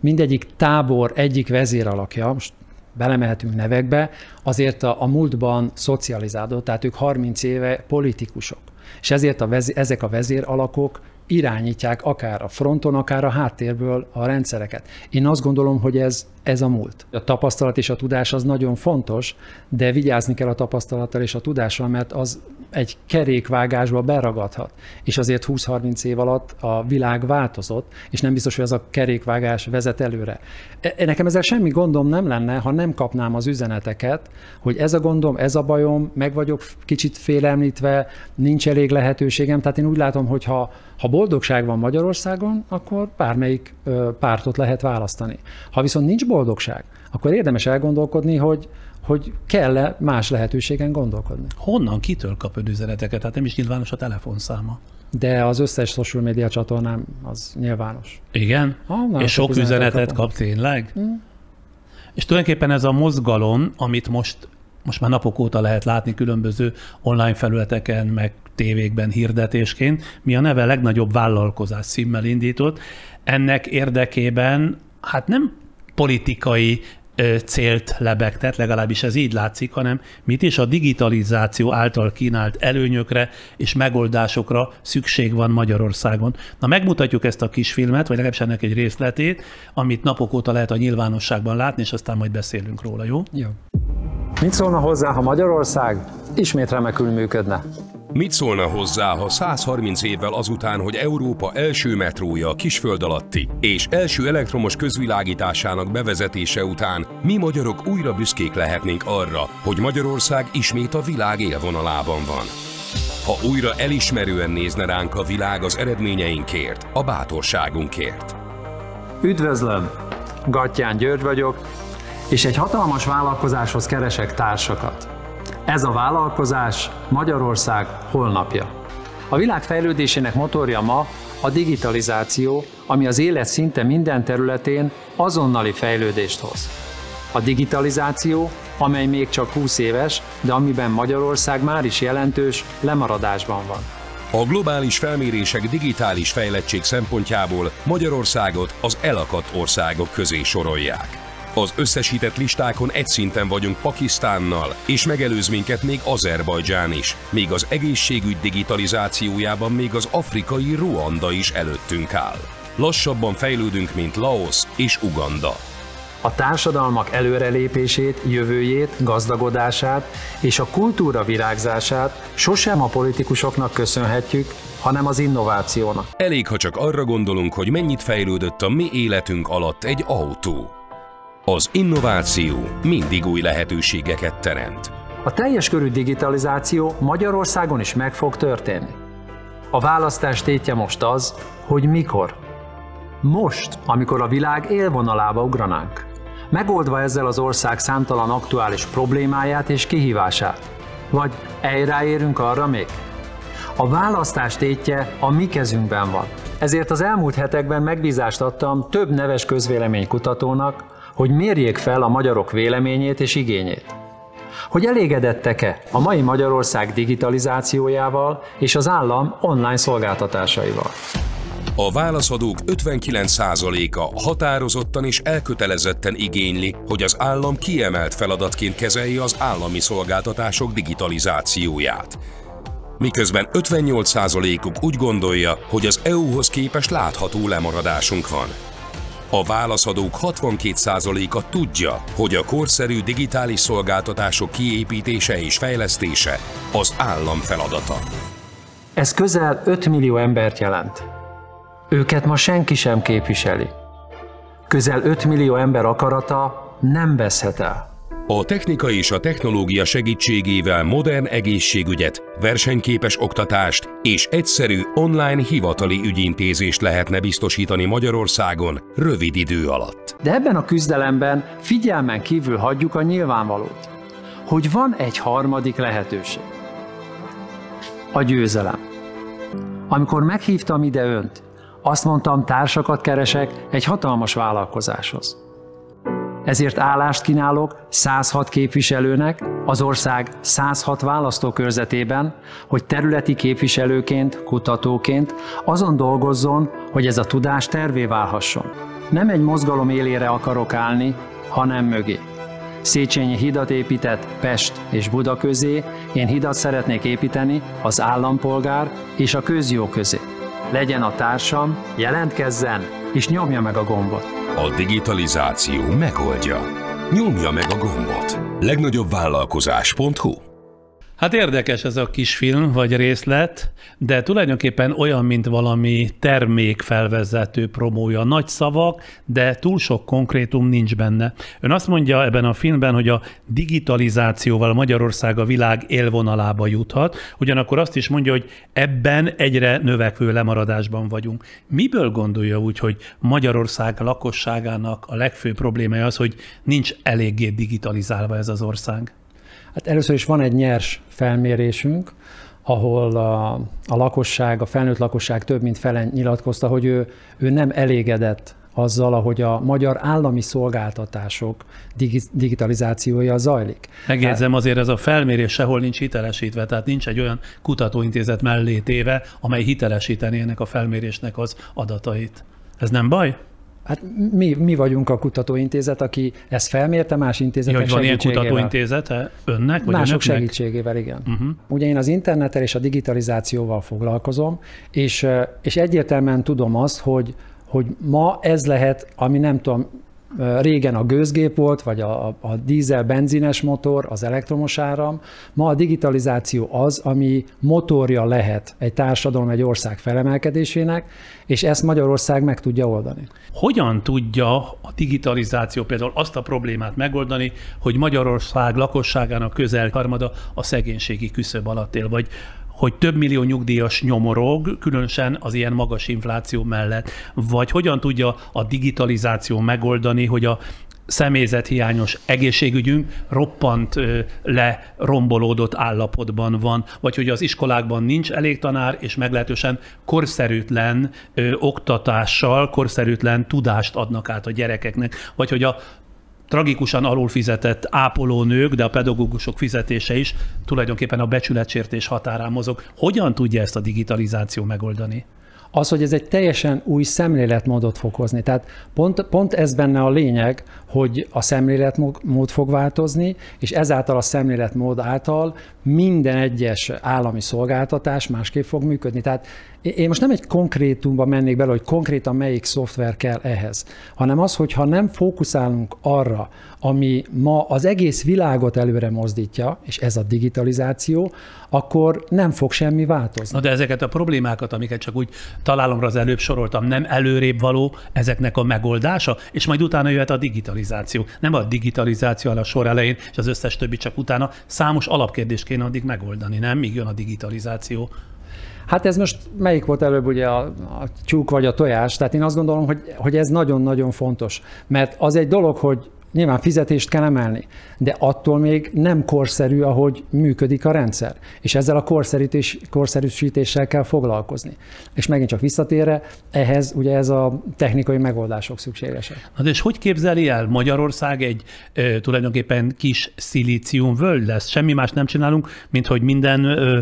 mindegyik tábor egyik vezéralakja, most belemehetünk nevekbe, azért a, a múltban szocializálódott, tehát ők 30 éve politikusok. És ezért a vezér, ezek a vezéralakok irányítják akár a fronton, akár a háttérből a rendszereket. Én azt gondolom, hogy ez, ez a múlt. A tapasztalat és a tudás az nagyon fontos, de vigyázni kell a tapasztalattal és a tudással, mert az egy kerékvágásba beragadhat. És azért 20-30 év alatt a világ változott, és nem biztos, hogy ez a kerékvágás vezet előre. E, nekem ezzel semmi gondom nem lenne, ha nem kapnám az üzeneteket, hogy ez a gondom, ez a bajom, meg vagyok kicsit félemlítve, nincs elég lehetőségem. Tehát én úgy látom, hogy ha, ha boldogság van Magyarországon, akkor bármelyik pártot lehet választani. Ha viszont nincs boldogság, akkor érdemes elgondolkodni, hogy, hogy kell-e más lehetőségen gondolkodni. Honnan, kitől kap ön üzeneteket? Hát nem is nyilvános a telefonszáma. De az összes social media csatornám az nyilvános. Igen? Ah, És sok üzenetet kapom. kap tényleg? Mm. És tulajdonképpen ez a mozgalom, amit most, most már napok óta lehet látni különböző online felületeken, meg tévékben hirdetésként, mi a neve legnagyobb vállalkozás címmel indított. Ennek érdekében hát nem politikai célt lebegtet, legalábbis ez így látszik, hanem mit is a digitalizáció által kínált előnyökre és megoldásokra szükség van Magyarországon. Na megmutatjuk ezt a kis filmet, vagy legalábbis ennek egy részletét, amit napok óta lehet a nyilvánosságban látni, és aztán majd beszélünk róla, jó? Jó. Mit szólna hozzá, ha Magyarország ismét remekül működne? Mit szólna hozzá, ha 130 évvel azután, hogy Európa első metrója a kisföld alatti és első elektromos közvilágításának bevezetése után mi magyarok újra büszkék lehetnénk arra, hogy Magyarország ismét a világ élvonalában van. Ha újra elismerően nézne ránk a világ az eredményeinkért, a bátorságunkért. Üdvözlöm! Gattyán György vagyok, és egy hatalmas vállalkozáshoz keresek társakat. Ez a vállalkozás Magyarország holnapja. A világ fejlődésének motorja ma a digitalizáció, ami az élet szinte minden területén azonnali fejlődést hoz. A digitalizáció, amely még csak 20 éves, de amiben Magyarország már is jelentős lemaradásban van. A globális felmérések digitális fejlettség szempontjából Magyarországot az elakadt országok közé sorolják. Az összesített listákon egy szinten vagyunk Pakisztánnal, és megelőz minket még Azerbajdzsán is, még az egészségügy digitalizációjában még az afrikai Ruanda is előttünk áll. Lassabban fejlődünk, mint Laos és Uganda. A társadalmak előrelépését, jövőjét, gazdagodását és a kultúra virágzását sosem a politikusoknak köszönhetjük, hanem az innovációnak. Elég, ha csak arra gondolunk, hogy mennyit fejlődött a mi életünk alatt egy autó. Az innováció mindig új lehetőségeket teremt. A teljes körű digitalizáció Magyarországon is meg fog történni. A választás tétje most az, hogy mikor. Most, amikor a világ élvonalába ugranánk. Megoldva ezzel az ország számtalan aktuális problémáját és kihívását. Vagy elráérünk arra még? A választás tétje a mi kezünkben van. Ezért az elmúlt hetekben megbízást adtam több neves közvéleménykutatónak, hogy mérjék fel a magyarok véleményét és igényét. Hogy elégedettek-e a mai Magyarország digitalizációjával és az állam online szolgáltatásaival. A válaszadók 59%-a határozottan és elkötelezetten igényli, hogy az állam kiemelt feladatként kezelje az állami szolgáltatások digitalizációját. Miközben 58%-uk úgy gondolja, hogy az EU-hoz képest látható lemaradásunk van. A válaszadók 62%-a tudja, hogy a korszerű digitális szolgáltatások kiépítése és fejlesztése az állam feladata. Ez közel 5 millió embert jelent. Őket ma senki sem képviseli. Közel 5 millió ember akarata nem veszhet el. A technika és a technológia segítségével modern egészségügyet, versenyképes oktatást és egyszerű online hivatali ügyintézést lehetne biztosítani Magyarországon rövid idő alatt. De ebben a küzdelemben figyelmen kívül hagyjuk a nyilvánvalót, hogy van egy harmadik lehetőség. A győzelem. Amikor meghívtam ide önt, azt mondtam, társakat keresek egy hatalmas vállalkozáshoz. Ezért állást kínálok 106 képviselőnek az ország 106 választókörzetében, hogy területi képviselőként, kutatóként azon dolgozzon, hogy ez a tudás tervé válhasson. Nem egy mozgalom élére akarok állni, hanem mögé. Széchenyi hidat épített Pest és Buda közé, én hidat szeretnék építeni az állampolgár és a közjó közé. Legyen a társam, jelentkezzen és nyomja meg a gombot. A digitalizáció megoldja. Nyomja meg a gombot. Legnagyobb vállalkozás.hu Hát érdekes ez a kis film vagy részlet, de tulajdonképpen olyan, mint valami termékfelvezető promója. Nagy szavak, de túl sok konkrétum nincs benne. Ön azt mondja ebben a filmben, hogy a digitalizációval Magyarország a világ élvonalába juthat, ugyanakkor azt is mondja, hogy ebben egyre növekvő lemaradásban vagyunk. Miből gondolja úgy, hogy Magyarország lakosságának a legfőbb problémája az, hogy nincs eléggé digitalizálva ez az ország? Hát először is van egy nyers felmérésünk, ahol a, a lakosság, a felnőtt lakosság több mint fele nyilatkozta, hogy ő, ő nem elégedett azzal, ahogy a magyar állami szolgáltatások digitalizációja zajlik. Megjegyzem, azért ez a felmérés sehol nincs hitelesítve, tehát nincs egy olyan kutatóintézet mellé téve, amely hitelesítené ennek a felmérésnek az adatait. Ez nem baj? Hát mi, mi vagyunk a kutatóintézet, aki ezt felmérte, más intézetek ja, van ilyen kutatóintézete önnek? Vagy Mások önöknek? segítségével, igen. Uh-huh. Ugye én az internettel és a digitalizációval foglalkozom, és, és egyértelműen tudom azt, hogy, hogy ma ez lehet, ami nem tudom, Régen a gőzgép volt, vagy a, a dízel benzines motor, az elektromos áram. Ma a digitalizáció az, ami motorja lehet egy társadalom, egy ország felemelkedésének, és ezt Magyarország meg tudja oldani. Hogyan tudja a digitalizáció például azt a problémát megoldani, hogy Magyarország lakosságának közel harmada a szegénységi küszöb alatt él, vagy hogy több millió nyugdíjas nyomorog, különösen az ilyen magas infláció mellett, vagy hogyan tudja a digitalizáció megoldani, hogy a személyzethiányos egészségügyünk roppant le rombolódott állapotban van, vagy hogy az iskolákban nincs elég tanár, és meglehetősen korszerűtlen oktatással, korszerűtlen tudást adnak át a gyerekeknek, vagy hogy a tragikusan alulfizetett ápolónők, de a pedagógusok fizetése is tulajdonképpen a becsületsértés határán mozog. Hogyan tudja ezt a digitalizáció megoldani? az, hogy ez egy teljesen új szemléletmódot fog hozni. Tehát pont, pont ez benne a lényeg, hogy a szemléletmód fog változni, és ezáltal a szemléletmód által minden egyes állami szolgáltatás másképp fog működni. Tehát én most nem egy konkrétumba mennék bele, hogy konkrétan melyik szoftver kell ehhez, hanem az, hogy ha nem fókuszálunk arra, ami ma az egész világot előre mozdítja, és ez a digitalizáció, akkor nem fog semmi változni. Na de ezeket a problémákat, amiket csak úgy találomra az előbb soroltam, nem előrébb való ezeknek a megoldása, és majd utána jöhet a digitalizáció. Nem a digitalizáció a sor elején, és az összes többi csak utána. Számos alapkérdést kéne addig megoldani, nem? Míg jön a digitalizáció. Hát ez most melyik volt előbb ugye a, a tyúk vagy a tojás? Tehát én azt gondolom, hogy, hogy ez nagyon-nagyon fontos. Mert az egy dolog, hogy nyilván fizetést kell emelni, de attól még nem korszerű, ahogy működik a rendszer. És ezzel a korszerűtés, korszerűsítéssel kell foglalkozni. És megint csak visszatérve, ehhez ugye ez a technikai megoldások szükségesek. Na és hogy képzeli el Magyarország egy ö, tulajdonképpen kis szilícium völgy lesz? Semmi más nem csinálunk, mint hogy minden ö,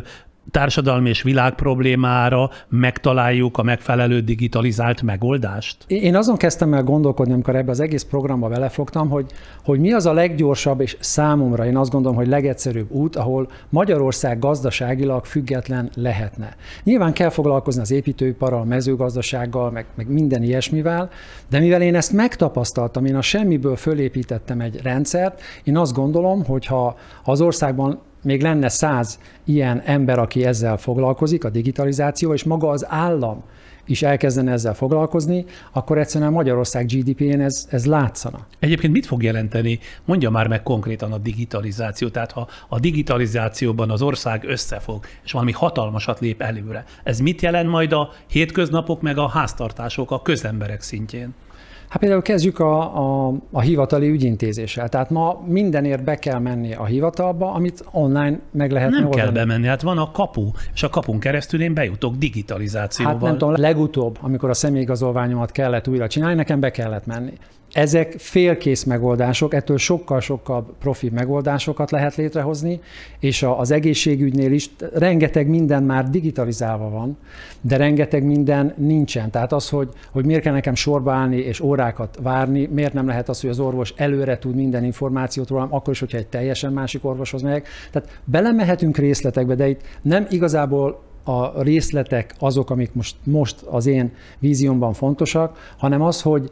társadalmi és világ problémára megtaláljuk a megfelelő digitalizált megoldást? Én azon kezdtem el gondolkodni, amikor ebbe az egész programba belefogtam, hogy, hogy mi az a leggyorsabb és számomra én azt gondolom, hogy legegyszerűbb út, ahol Magyarország gazdaságilag független lehetne. Nyilván kell foglalkozni az építőiparral, mezőgazdasággal, meg, meg minden ilyesmivel, de mivel én ezt megtapasztaltam, én a semmiből fölépítettem egy rendszert, én azt gondolom, hogy ha az országban még lenne száz ilyen ember, aki ezzel foglalkozik, a digitalizáció, és maga az állam is elkezdene ezzel foglalkozni, akkor egyszerűen Magyarország GDP-én ez, ez látszana. Egyébként mit fog jelenteni? Mondja már meg konkrétan a digitalizáció. Tehát ha a digitalizációban az ország összefog, és valami hatalmasat lép előre, ez mit jelent majd a hétköznapok meg a háztartások, a közemberek szintjén? Hát például kezdjük a, a, a hivatali ügyintézéssel. Tehát ma mindenért be kell menni a hivatalba, amit online meg lehet Nem oldani. kell bemenni, hát van a kapu, és a kapun keresztül én bejutok digitalizációval. Hát nem tudom, legutóbb, amikor a személyigazolványomat kellett újra csinálni, nekem be kellett menni. Ezek félkész megoldások, ettől sokkal-sokkal profi megoldásokat lehet létrehozni, és az egészségügynél is rengeteg minden már digitalizálva van, de rengeteg minden nincsen. Tehát az, hogy, hogy miért kell nekem sorba állni és órákat várni, miért nem lehet az, hogy az orvos előre tud minden információt rólam, akkor is, hogyha egy teljesen másik orvoshoz megyek. Tehát belemehetünk részletekbe, de itt nem igazából a részletek azok, amik most, most az én víziómban fontosak, hanem az, hogy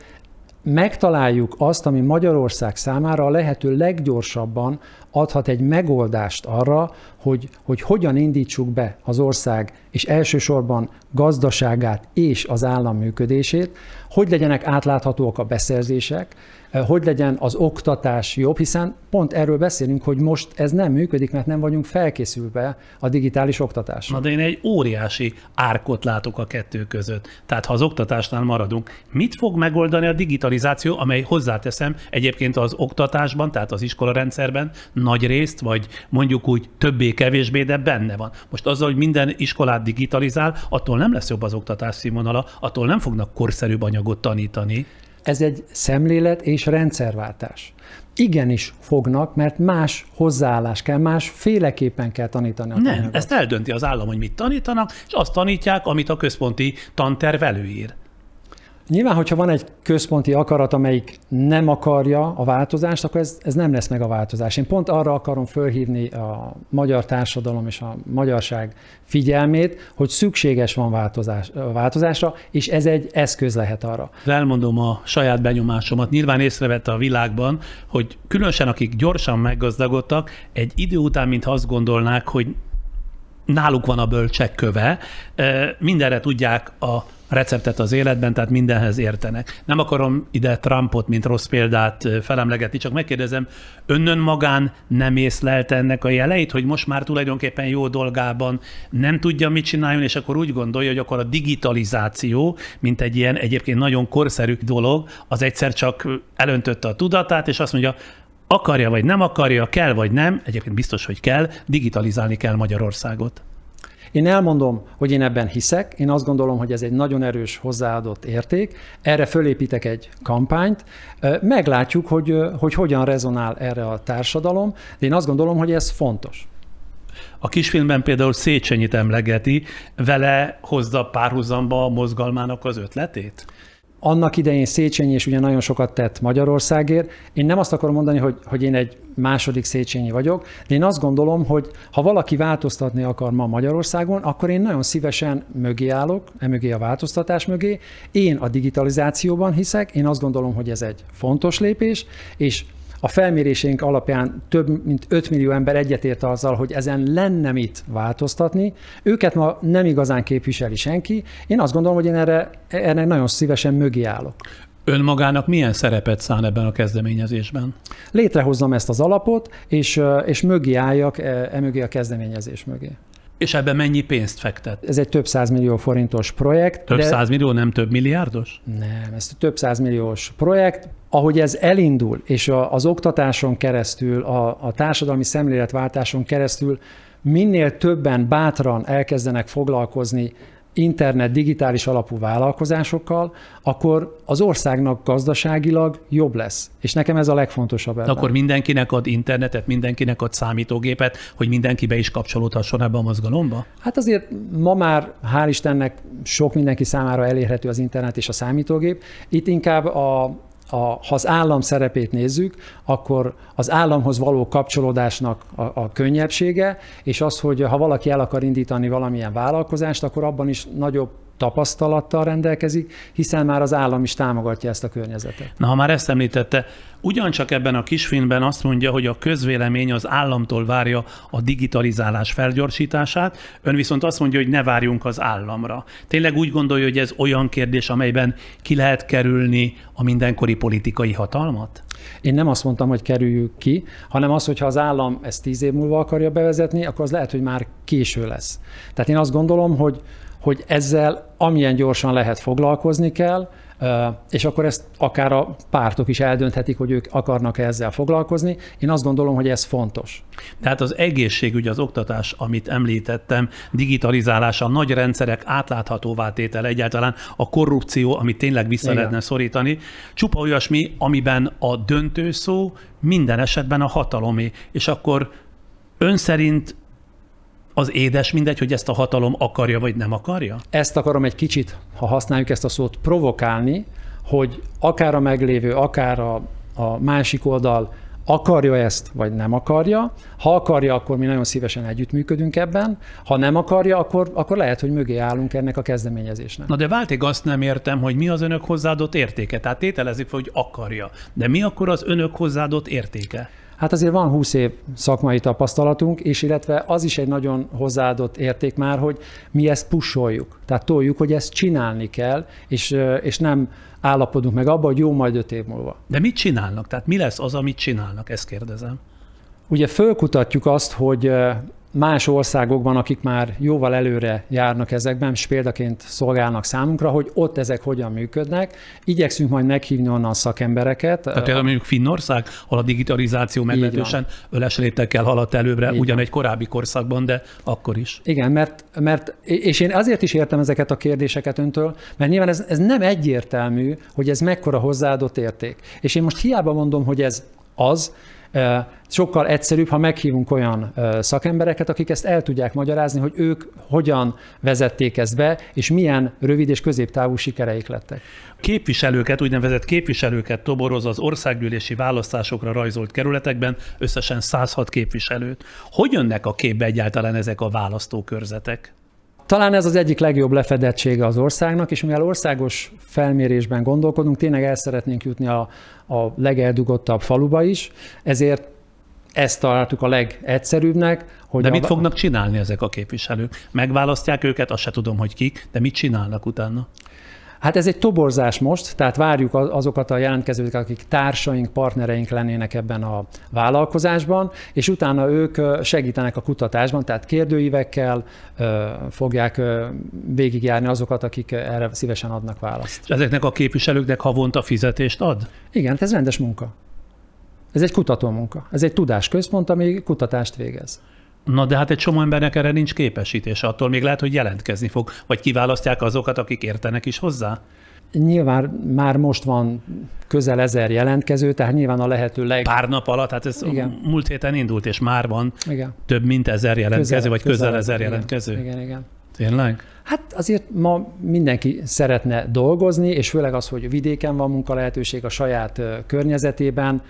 megtaláljuk azt, ami Magyarország számára a lehető leggyorsabban adhat egy megoldást arra, hogy, hogy hogyan indítsuk be az ország, és elsősorban gazdaságát és az állam működését, hogy legyenek átláthatóak a beszerzések, hogy legyen az oktatás jobb, hiszen pont erről beszélünk, hogy most ez nem működik, mert nem vagyunk felkészülve a digitális oktatásra. Na de én egy óriási árkot látok a kettő között. Tehát ha az oktatásnál maradunk, mit fog megoldani a digitalizáció, amely hozzáteszem egyébként az oktatásban, tehát az iskolarendszerben nagy részt, vagy mondjuk úgy többé-kevésbé, de benne van. Most azzal, hogy minden iskolát digitalizál, attól nem lesz jobb az oktatás színvonala, attól nem fognak korszerűbb anyagot tanítani. Ez egy szemlélet és rendszerváltás. Igenis fognak, mert más hozzáállás kell, más féleképpen kell tanítani a Nem, tananyagot. ezt eldönti az állam, hogy mit tanítanak, és azt tanítják, amit a központi tanterv előír. Nyilván, hogyha van egy központi akarat, amelyik nem akarja a változást, akkor ez, ez nem lesz meg a változás. Én pont arra akarom fölhívni a magyar társadalom és a magyarság figyelmét, hogy szükséges van változás, változásra, és ez egy eszköz lehet arra. Elmondom a saját benyomásomat. Nyilván észrevette a világban, hogy különösen akik gyorsan meggazdagodtak, egy idő után, mintha azt gondolnák, hogy náluk van a bölcsek köve, mindenre tudják a receptet az életben, tehát mindenhez értenek. Nem akarom ide Trumpot, mint rossz példát felemlegetni, csak megkérdezem, önnön magán nem észlelte ennek a jeleit, hogy most már tulajdonképpen jó dolgában nem tudja, mit csináljon, és akkor úgy gondolja, hogy akkor a digitalizáció, mint egy ilyen egyébként nagyon korszerű dolog, az egyszer csak elöntötte a tudatát, és azt mondja, akarja vagy nem akarja, kell vagy nem, egyébként biztos, hogy kell, digitalizálni kell Magyarországot. Én elmondom, hogy én ebben hiszek, én azt gondolom, hogy ez egy nagyon erős hozzáadott érték, erre fölépítek egy kampányt, meglátjuk, hogy, hogy hogyan rezonál erre a társadalom, de én azt gondolom, hogy ez fontos. A kisfilmben például Széchenyit emlegeti, vele hozza párhuzamba a mozgalmának az ötletét? Annak idején Széchenyi is ugye nagyon sokat tett Magyarországért. Én nem azt akarom mondani, hogy, hogy én egy második Széchenyi vagyok, de én azt gondolom, hogy ha valaki változtatni akar ma Magyarországon, akkor én nagyon szívesen mögé állok, e mögé a változtatás mögé. Én a digitalizációban hiszek, én azt gondolom, hogy ez egy fontos lépés, és a felmérésénk alapján több mint 5 millió ember egyetért azzal, hogy ezen lenne mit változtatni. Őket ma nem igazán képviseli senki. Én azt gondolom, hogy én erre, erre nagyon szívesen mögé állok. Önmagának milyen szerepet szán ebben a kezdeményezésben? Létrehozzam ezt az alapot, és, és mögé álljak e, e mögé a kezdeményezés mögé. És ebben mennyi pénzt fektet? Ez egy több millió forintos projekt. Több de... millió, nem több milliárdos? Nem, ez több milliós projekt. Ahogy ez elindul, és a, az oktatáson keresztül, a, a társadalmi szemléletváltáson keresztül minél többen bátran elkezdenek foglalkozni internet digitális alapú vállalkozásokkal, akkor az országnak gazdaságilag jobb lesz. És nekem ez a legfontosabb ebben. Akkor mindenkinek ad internetet, mindenkinek ad számítógépet, hogy mindenki be is kapcsolódhasson ebbe a mozgalomba? Hát azért ma már, hál' Istennek, sok mindenki számára elérhető az internet és a számítógép. Itt inkább a, a, ha az állam szerepét nézzük, akkor az államhoz való kapcsolódásnak a, a könnyebbsége, és az, hogy ha valaki el akar indítani valamilyen vállalkozást, akkor abban is nagyobb tapasztalattal rendelkezik, hiszen már az állam is támogatja ezt a környezetet. Na, ha már ezt említette, ugyancsak ebben a kisfilmben azt mondja, hogy a közvélemény az államtól várja a digitalizálás felgyorsítását, ön viszont azt mondja, hogy ne várjunk az államra. Tényleg úgy gondolja, hogy ez olyan kérdés, amelyben ki lehet kerülni a mindenkori politikai hatalmat? Én nem azt mondtam, hogy kerüljük ki, hanem az, hogy ha az állam ezt tíz év múlva akarja bevezetni, akkor az lehet, hogy már késő lesz. Tehát én azt gondolom, hogy hogy ezzel amilyen gyorsan lehet foglalkozni kell, és akkor ezt akár a pártok is eldönthetik, hogy ők akarnak -e ezzel foglalkozni. Én azt gondolom, hogy ez fontos. Tehát az egészségügy, az oktatás, amit említettem, digitalizálása, nagy rendszerek átláthatóvá tétele egyáltalán, a korrupció, amit tényleg vissza Igen. lehetne szorítani, csupa olyasmi, amiben a döntőszó minden esetben a hatalomé. És akkor ön szerint az édes mindegy, hogy ezt a hatalom akarja vagy nem akarja? Ezt akarom egy kicsit, ha használjuk ezt a szót, provokálni, hogy akár a meglévő, akár a, a másik oldal akarja ezt, vagy nem akarja. Ha akarja, akkor mi nagyon szívesen együttműködünk ebben. Ha nem akarja, akkor, akkor lehet, hogy mögé állunk ennek a kezdeményezésnek. Na de váltig azt nem értem, hogy mi az önök hozzáadott értéke. Tehát tételezik, hogy akarja. De mi akkor az önök hozzáadott értéke? Hát azért van 20 év szakmai tapasztalatunk, és illetve az is egy nagyon hozzáadott érték már, hogy mi ezt pusoljuk. Tehát toljuk, hogy ezt csinálni kell, és, és nem állapodunk meg abba, hogy jó majd öt év múlva. De mit csinálnak? Tehát mi lesz az, amit csinálnak? Ezt kérdezem. Ugye fölkutatjuk azt, hogy más országokban, akik már jóval előre járnak ezekben, és példaként szolgálnak számunkra, hogy ott ezek hogyan működnek. Igyekszünk majd meghívni onnan szakembereket. Tehát például mondjuk Finnország, ahol a digitalizáció meglehetősen öles léptekkel haladt előbbre, Így ugyan van. egy korábbi korszakban, de akkor is. Igen, mert, mert, és én azért is értem ezeket a kérdéseket öntől, mert nyilván ez, ez nem egyértelmű, hogy ez mekkora hozzáadott érték. És én most hiába mondom, hogy ez az, Sokkal egyszerűbb, ha meghívunk olyan szakembereket, akik ezt el tudják magyarázni, hogy ők hogyan vezették ezt be, és milyen rövid és középtávú sikereik lettek. Képviselőket, úgynevezett képviselőket toboroz az országgyűlési választásokra rajzolt kerületekben, összesen 106 képviselőt. Hogy jönnek a képbe egyáltalán ezek a választókörzetek? Talán ez az egyik legjobb lefedettsége az országnak, és mivel országos felmérésben gondolkodunk, tényleg el szeretnénk jutni a, a legeldugottabb faluba is, ezért ezt találtuk a legegyszerűbbnek. Hogy de mit a... fognak csinálni ezek a képviselők? Megválasztják őket, azt se tudom, hogy kik, de mit csinálnak utána? Hát ez egy toborzás most, tehát várjuk azokat a jelentkezőket, akik társaink, partnereink lennének ebben a vállalkozásban, és utána ők segítenek a kutatásban, tehát kérdőívekkel fogják végigjárni azokat, akik erre szívesen adnak választ. És ezeknek a képviselőknek havonta fizetést ad? Igen, ez rendes munka. Ez egy kutatómunka. Ez egy tudásközpont, ami kutatást végez. Na de hát egy csomó embernek erre nincs képesítése, attól még lehet, hogy jelentkezni fog, vagy kiválasztják azokat, akik értenek is hozzá? Nyilván már most van közel ezer jelentkező, tehát nyilván a lehető leg... Pár nap alatt, hát ez igen. múlt héten indult, és már van igen. több mint ezer jelentkező, közel, vagy közel, közel ezer igen, jelentkező. Igen, igen. Tényleg? Hát azért ma mindenki szeretne dolgozni, és főleg az, hogy vidéken van munkalehetőség a saját környezetében,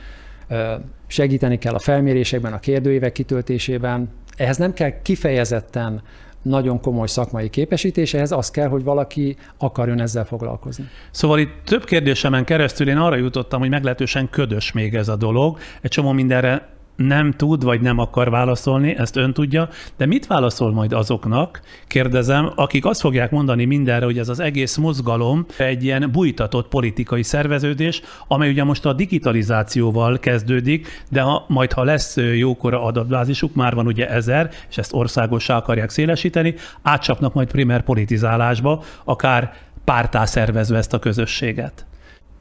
segíteni kell a felmérésekben, a kérdőívek kitöltésében, ehhez nem kell kifejezetten nagyon komoly szakmai képesítés, ehhez az kell, hogy valaki akarjon ezzel foglalkozni. Szóval itt több kérdésemen keresztül én arra jutottam, hogy meglehetősen ködös még ez a dolog. Egy csomó mindenre nem tud, vagy nem akar válaszolni, ezt ön tudja, de mit válaszol majd azoknak, kérdezem, akik azt fogják mondani mindenre, hogy ez az egész mozgalom egy ilyen bújtatott politikai szerveződés, amely ugye most a digitalizációval kezdődik, de ha, majd ha lesz jókora adatbázisuk, már van ugye ezer, és ezt országossá akarják szélesíteni, átcsapnak majd primer politizálásba, akár pártá szervezve ezt a közösséget.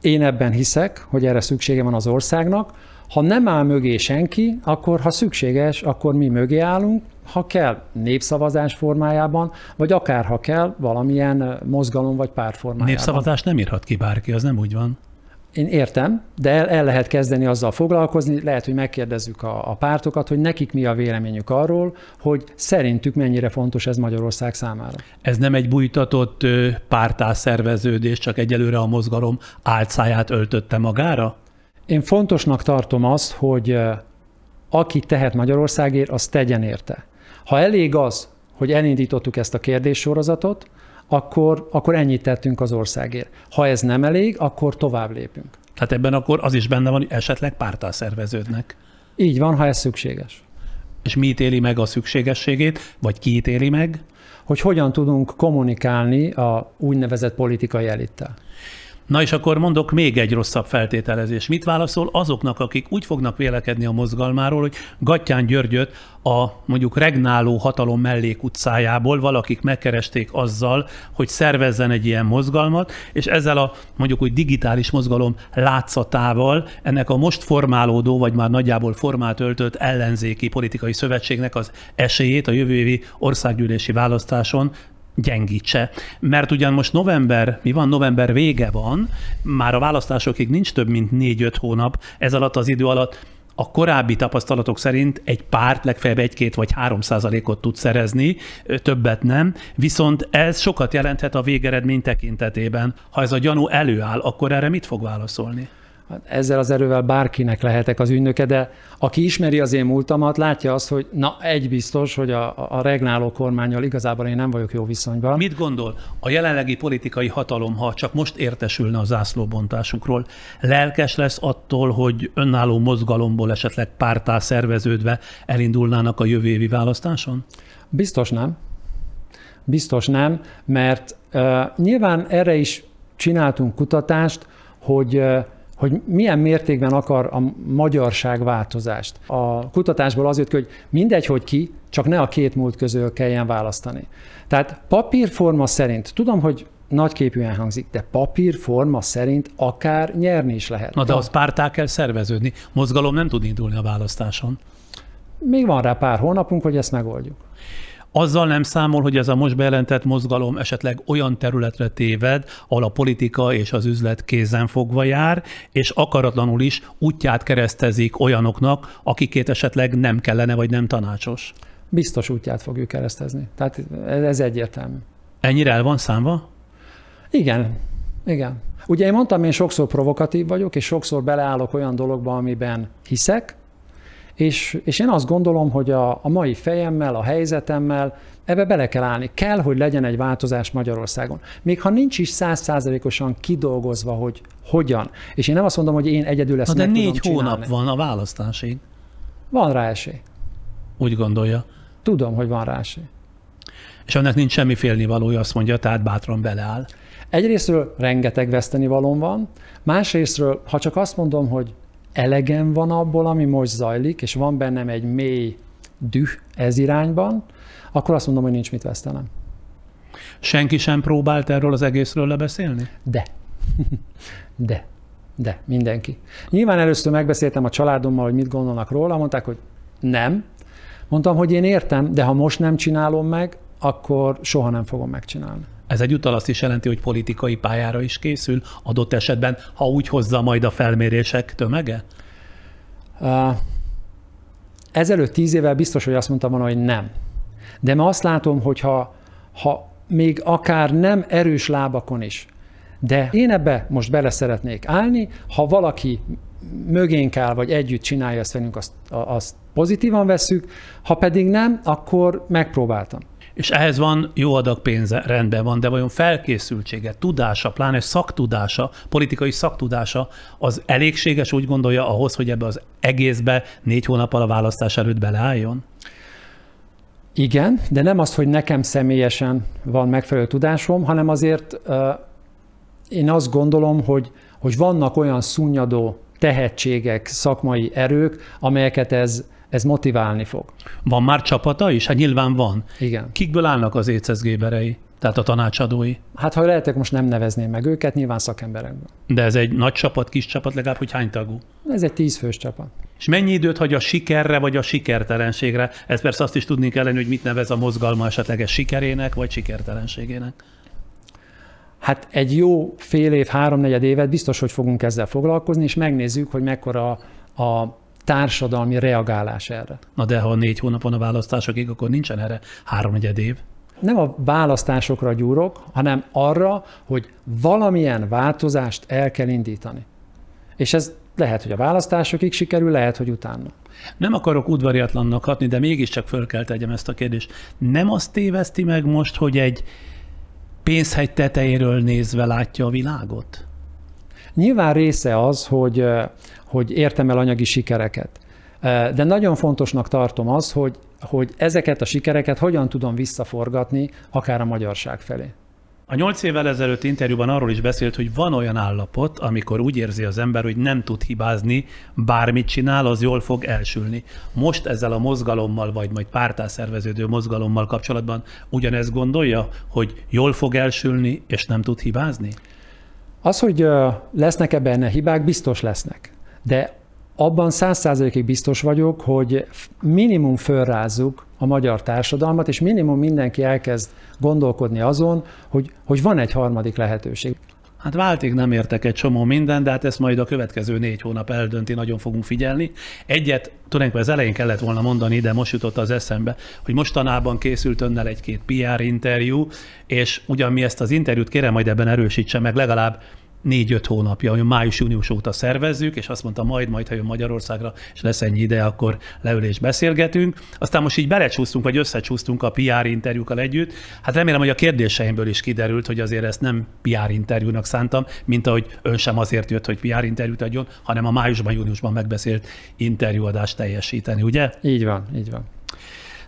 Én ebben hiszek, hogy erre szüksége van az országnak. Ha nem áll mögé senki, akkor ha szükséges, akkor mi mögé állunk, ha kell népszavazás formájában, vagy akár ha kell valamilyen mozgalom vagy párt formájában. Népszavazást nem írhat ki bárki, az nem úgy van. Én értem, de el, el lehet kezdeni azzal foglalkozni, lehet, hogy megkérdezzük a, a pártokat, hogy nekik mi a véleményük arról, hogy szerintük mennyire fontos ez Magyarország számára. Ez nem egy bújtatott pártás szerveződés, csak egyelőre a mozgalom álcáját öltötte magára? Én fontosnak tartom azt, hogy aki tehet Magyarországért, az tegyen érte. Ha elég az, hogy elindítottuk ezt a kérdéssorozatot, akkor, akkor ennyit tettünk az országért. Ha ez nem elég, akkor tovább lépünk. Tehát ebben akkor az is benne van, hogy esetleg pártál szerveződnek. Így van, ha ez szükséges. És mi ítéli meg a szükségességét, vagy ki ítéli meg? Hogy hogyan tudunk kommunikálni a úgynevezett politikai elittel. Na és akkor mondok még egy rosszabb feltételezés. Mit válaszol azoknak, akik úgy fognak vélekedni a mozgalmáról, hogy Gattyán Györgyöt a mondjuk regnáló hatalom mellékutcájából valakik megkeresték azzal, hogy szervezzen egy ilyen mozgalmat, és ezzel a mondjuk úgy digitális mozgalom látszatával ennek a most formálódó, vagy már nagyjából formát öltött ellenzéki politikai szövetségnek az esélyét a jövő évi országgyűlési választáson gyengítse. Mert ugyan most november, mi van, november vége van, már a választásokig nincs több, mint négy-öt hónap, ez alatt az idő alatt a korábbi tapasztalatok szerint egy párt legfeljebb egy-két vagy három százalékot tud szerezni, többet nem, viszont ez sokat jelenthet a végeredmény tekintetében. Ha ez a gyanú előáll, akkor erre mit fog válaszolni? Hát ezzel az erővel bárkinek lehetek az ügynöke, de aki ismeri az én múltamat, látja azt, hogy na, egy biztos, hogy a, a regnáló kormányjal igazából én nem vagyok jó viszonyban. Mit gondol? A jelenlegi politikai hatalom, ha csak most értesülne a zászlóbontásukról, lelkes lesz attól, hogy önálló mozgalomból esetleg pártá szerveződve elindulnának a jövő évi választáson? Biztos nem. Biztos nem, mert uh, nyilván erre is csináltunk kutatást, hogy uh, hogy milyen mértékben akar a magyarság változást. A kutatásból az jött ki, hogy mindegy, hogy ki, csak ne a két múlt közül kelljen választani. Tehát papírforma szerint, tudom, hogy nagyképűen hangzik, de papírforma szerint akár nyerni is lehet. Na de az pártá kell szerveződni. Mozgalom nem tud indulni a választáson. Még van rá pár hónapunk, hogy ezt megoldjuk. Azzal nem számol, hogy ez a most bejelentett mozgalom esetleg olyan területre téved, ahol a politika és az üzlet kézen fogva jár, és akaratlanul is útját keresztezik olyanoknak, akikét esetleg nem kellene, vagy nem tanácsos. Biztos útját fogjuk keresztezni. Tehát ez egyértelmű. Ennyire el van számva? Igen, igen. Ugye én mondtam, én sokszor provokatív vagyok, és sokszor beleállok olyan dologba, amiben hiszek, és, és én azt gondolom, hogy a, a mai fejemmel, a helyzetemmel ebbe bele kell állni. Kell, hogy legyen egy változás Magyarországon. Még ha nincs is százszázalékosan kidolgozva, hogy hogyan. És én nem azt mondom, hogy én egyedül ezt Na, de négy hónap van a választásig. Van rá esély. Úgy gondolja. Tudom, hogy van rá esély. És ennek nincs semmi félnivalója, azt mondja, tehát bátran beleáll. Egyrésztről rengeteg vesztenivalom van, másrésztről, ha csak azt mondom, hogy elegem van abból, ami most zajlik, és van bennem egy mély düh ez irányban, akkor azt mondom, hogy nincs mit vesztenem. Senki sem próbált erről az egészről lebeszélni? De. De. De. Mindenki. Nyilván először megbeszéltem a családommal, hogy mit gondolnak róla, mondták, hogy nem. Mondtam, hogy én értem, de ha most nem csinálom meg, akkor soha nem fogom megcsinálni. Ez egyúttal azt is jelenti, hogy politikai pályára is készül, adott esetben, ha úgy hozza majd a felmérések tömege? Ezelőtt tíz évvel biztos, hogy azt mondtam volna, hogy nem. De ma azt látom, hogy ha, ha még akár nem erős lábakon is, de én ebbe most bele szeretnék állni, ha valaki mögénk áll, vagy együtt csinálja ezt velünk, azt, azt pozitívan veszük, ha pedig nem, akkor megpróbáltam. És ehhez van jó adag pénze, rendben van, de vajon felkészültsége, tudása, pláne szaktudása, politikai szaktudása az elégséges, úgy gondolja ahhoz, hogy ebbe az egészbe négy hónappal a választás előtt beleálljon? Igen, de nem az, hogy nekem személyesen van megfelelő tudásom, hanem azért én azt gondolom, hogy, hogy vannak olyan szunnyadó tehetségek, szakmai erők, amelyeket ez, ez motiválni fog. Van már csapata is? Hát nyilván van. Igen. Kikből állnak az éceszgéberei? Tehát a tanácsadói? Hát ha lehetek, most nem nevezném meg őket, nyilván szakemberekből. De ez egy nagy csapat, kis csapat, legalább, hogy hány tagú? Ez egy tízfős csapat. És mennyi időt hagy a sikerre, vagy a sikertelenségre? Ez persze azt is tudni kellene, hogy mit nevez a mozgalma esetleges sikerének, vagy sikertelenségének. Hát egy jó fél év, háromnegyed évet biztos, hogy fogunk ezzel foglalkozni, és megnézzük, hogy mekkora a társadalmi reagálás erre. Na de ha négy hónap van a választásokig, akkor nincsen erre háromnegyed év. Nem a választásokra gyúrok, hanem arra, hogy valamilyen változást el kell indítani. És ez lehet, hogy a választásokig sikerül, lehet, hogy utána. Nem akarok udvariatlannak hatni, de mégiscsak föl kell tegyem ezt a kérdést. Nem azt téveszti meg most, hogy egy pénzhegy tetejéről nézve látja a világot? Nyilván része az, hogy, hogy értem el anyagi sikereket. De nagyon fontosnak tartom az, hogy, hogy ezeket a sikereket hogyan tudom visszaforgatni, akár a magyarság felé. A nyolc évvel ezelőtt interjúban arról is beszélt, hogy van olyan állapot, amikor úgy érzi az ember, hogy nem tud hibázni, bármit csinál, az jól fog elsülni. Most ezzel a mozgalommal, vagy majd pártá szerveződő mozgalommal kapcsolatban ugyanezt gondolja, hogy jól fog elsülni, és nem tud hibázni? Az, hogy lesznek-e benne hibák, biztos lesznek. De abban száz százalékig biztos vagyok, hogy minimum fölrázzuk a magyar társadalmat, és minimum mindenki elkezd gondolkodni azon, hogy, hogy van egy harmadik lehetőség. Hát váltig nem értek egy csomó minden, de hát ezt majd a következő négy hónap eldönti, nagyon fogunk figyelni. Egyet tulajdonképpen az elején kellett volna mondani, de most jutott az eszembe, hogy mostanában készült önnel egy-két PR interjú, és ugyan mi ezt az interjút kérem majd ebben erősítse meg legalább négy-öt hónapja, hogy május-június óta szervezzük, és azt mondta, majd, majd, ha jön Magyarországra, és lesz ennyi ide, akkor leül és beszélgetünk. Aztán most így belecsúsztunk, vagy összecsúsztunk a PR interjúkkal együtt. Hát remélem, hogy a kérdéseimből is kiderült, hogy azért ezt nem PR interjúnak szántam, mint ahogy ön sem azért jött, hogy PR interjút adjon, hanem a májusban, júniusban megbeszélt interjúadást teljesíteni, ugye? Így van, így van.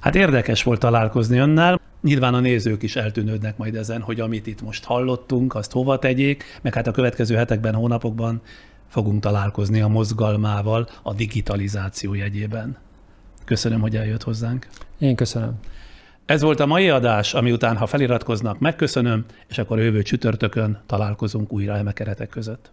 Hát érdekes volt találkozni önnel. Nyilván a nézők is eltűnődnek majd ezen, hogy amit itt most hallottunk, azt hova tegyék, meg hát a következő hetekben, hónapokban fogunk találkozni a mozgalmával a digitalizáció jegyében. Köszönöm, hogy eljött hozzánk. Én köszönöm. Ez volt a mai adás, ami után, ha feliratkoznak, megköszönöm, és akkor jövő csütörtökön találkozunk újra eme keretek között.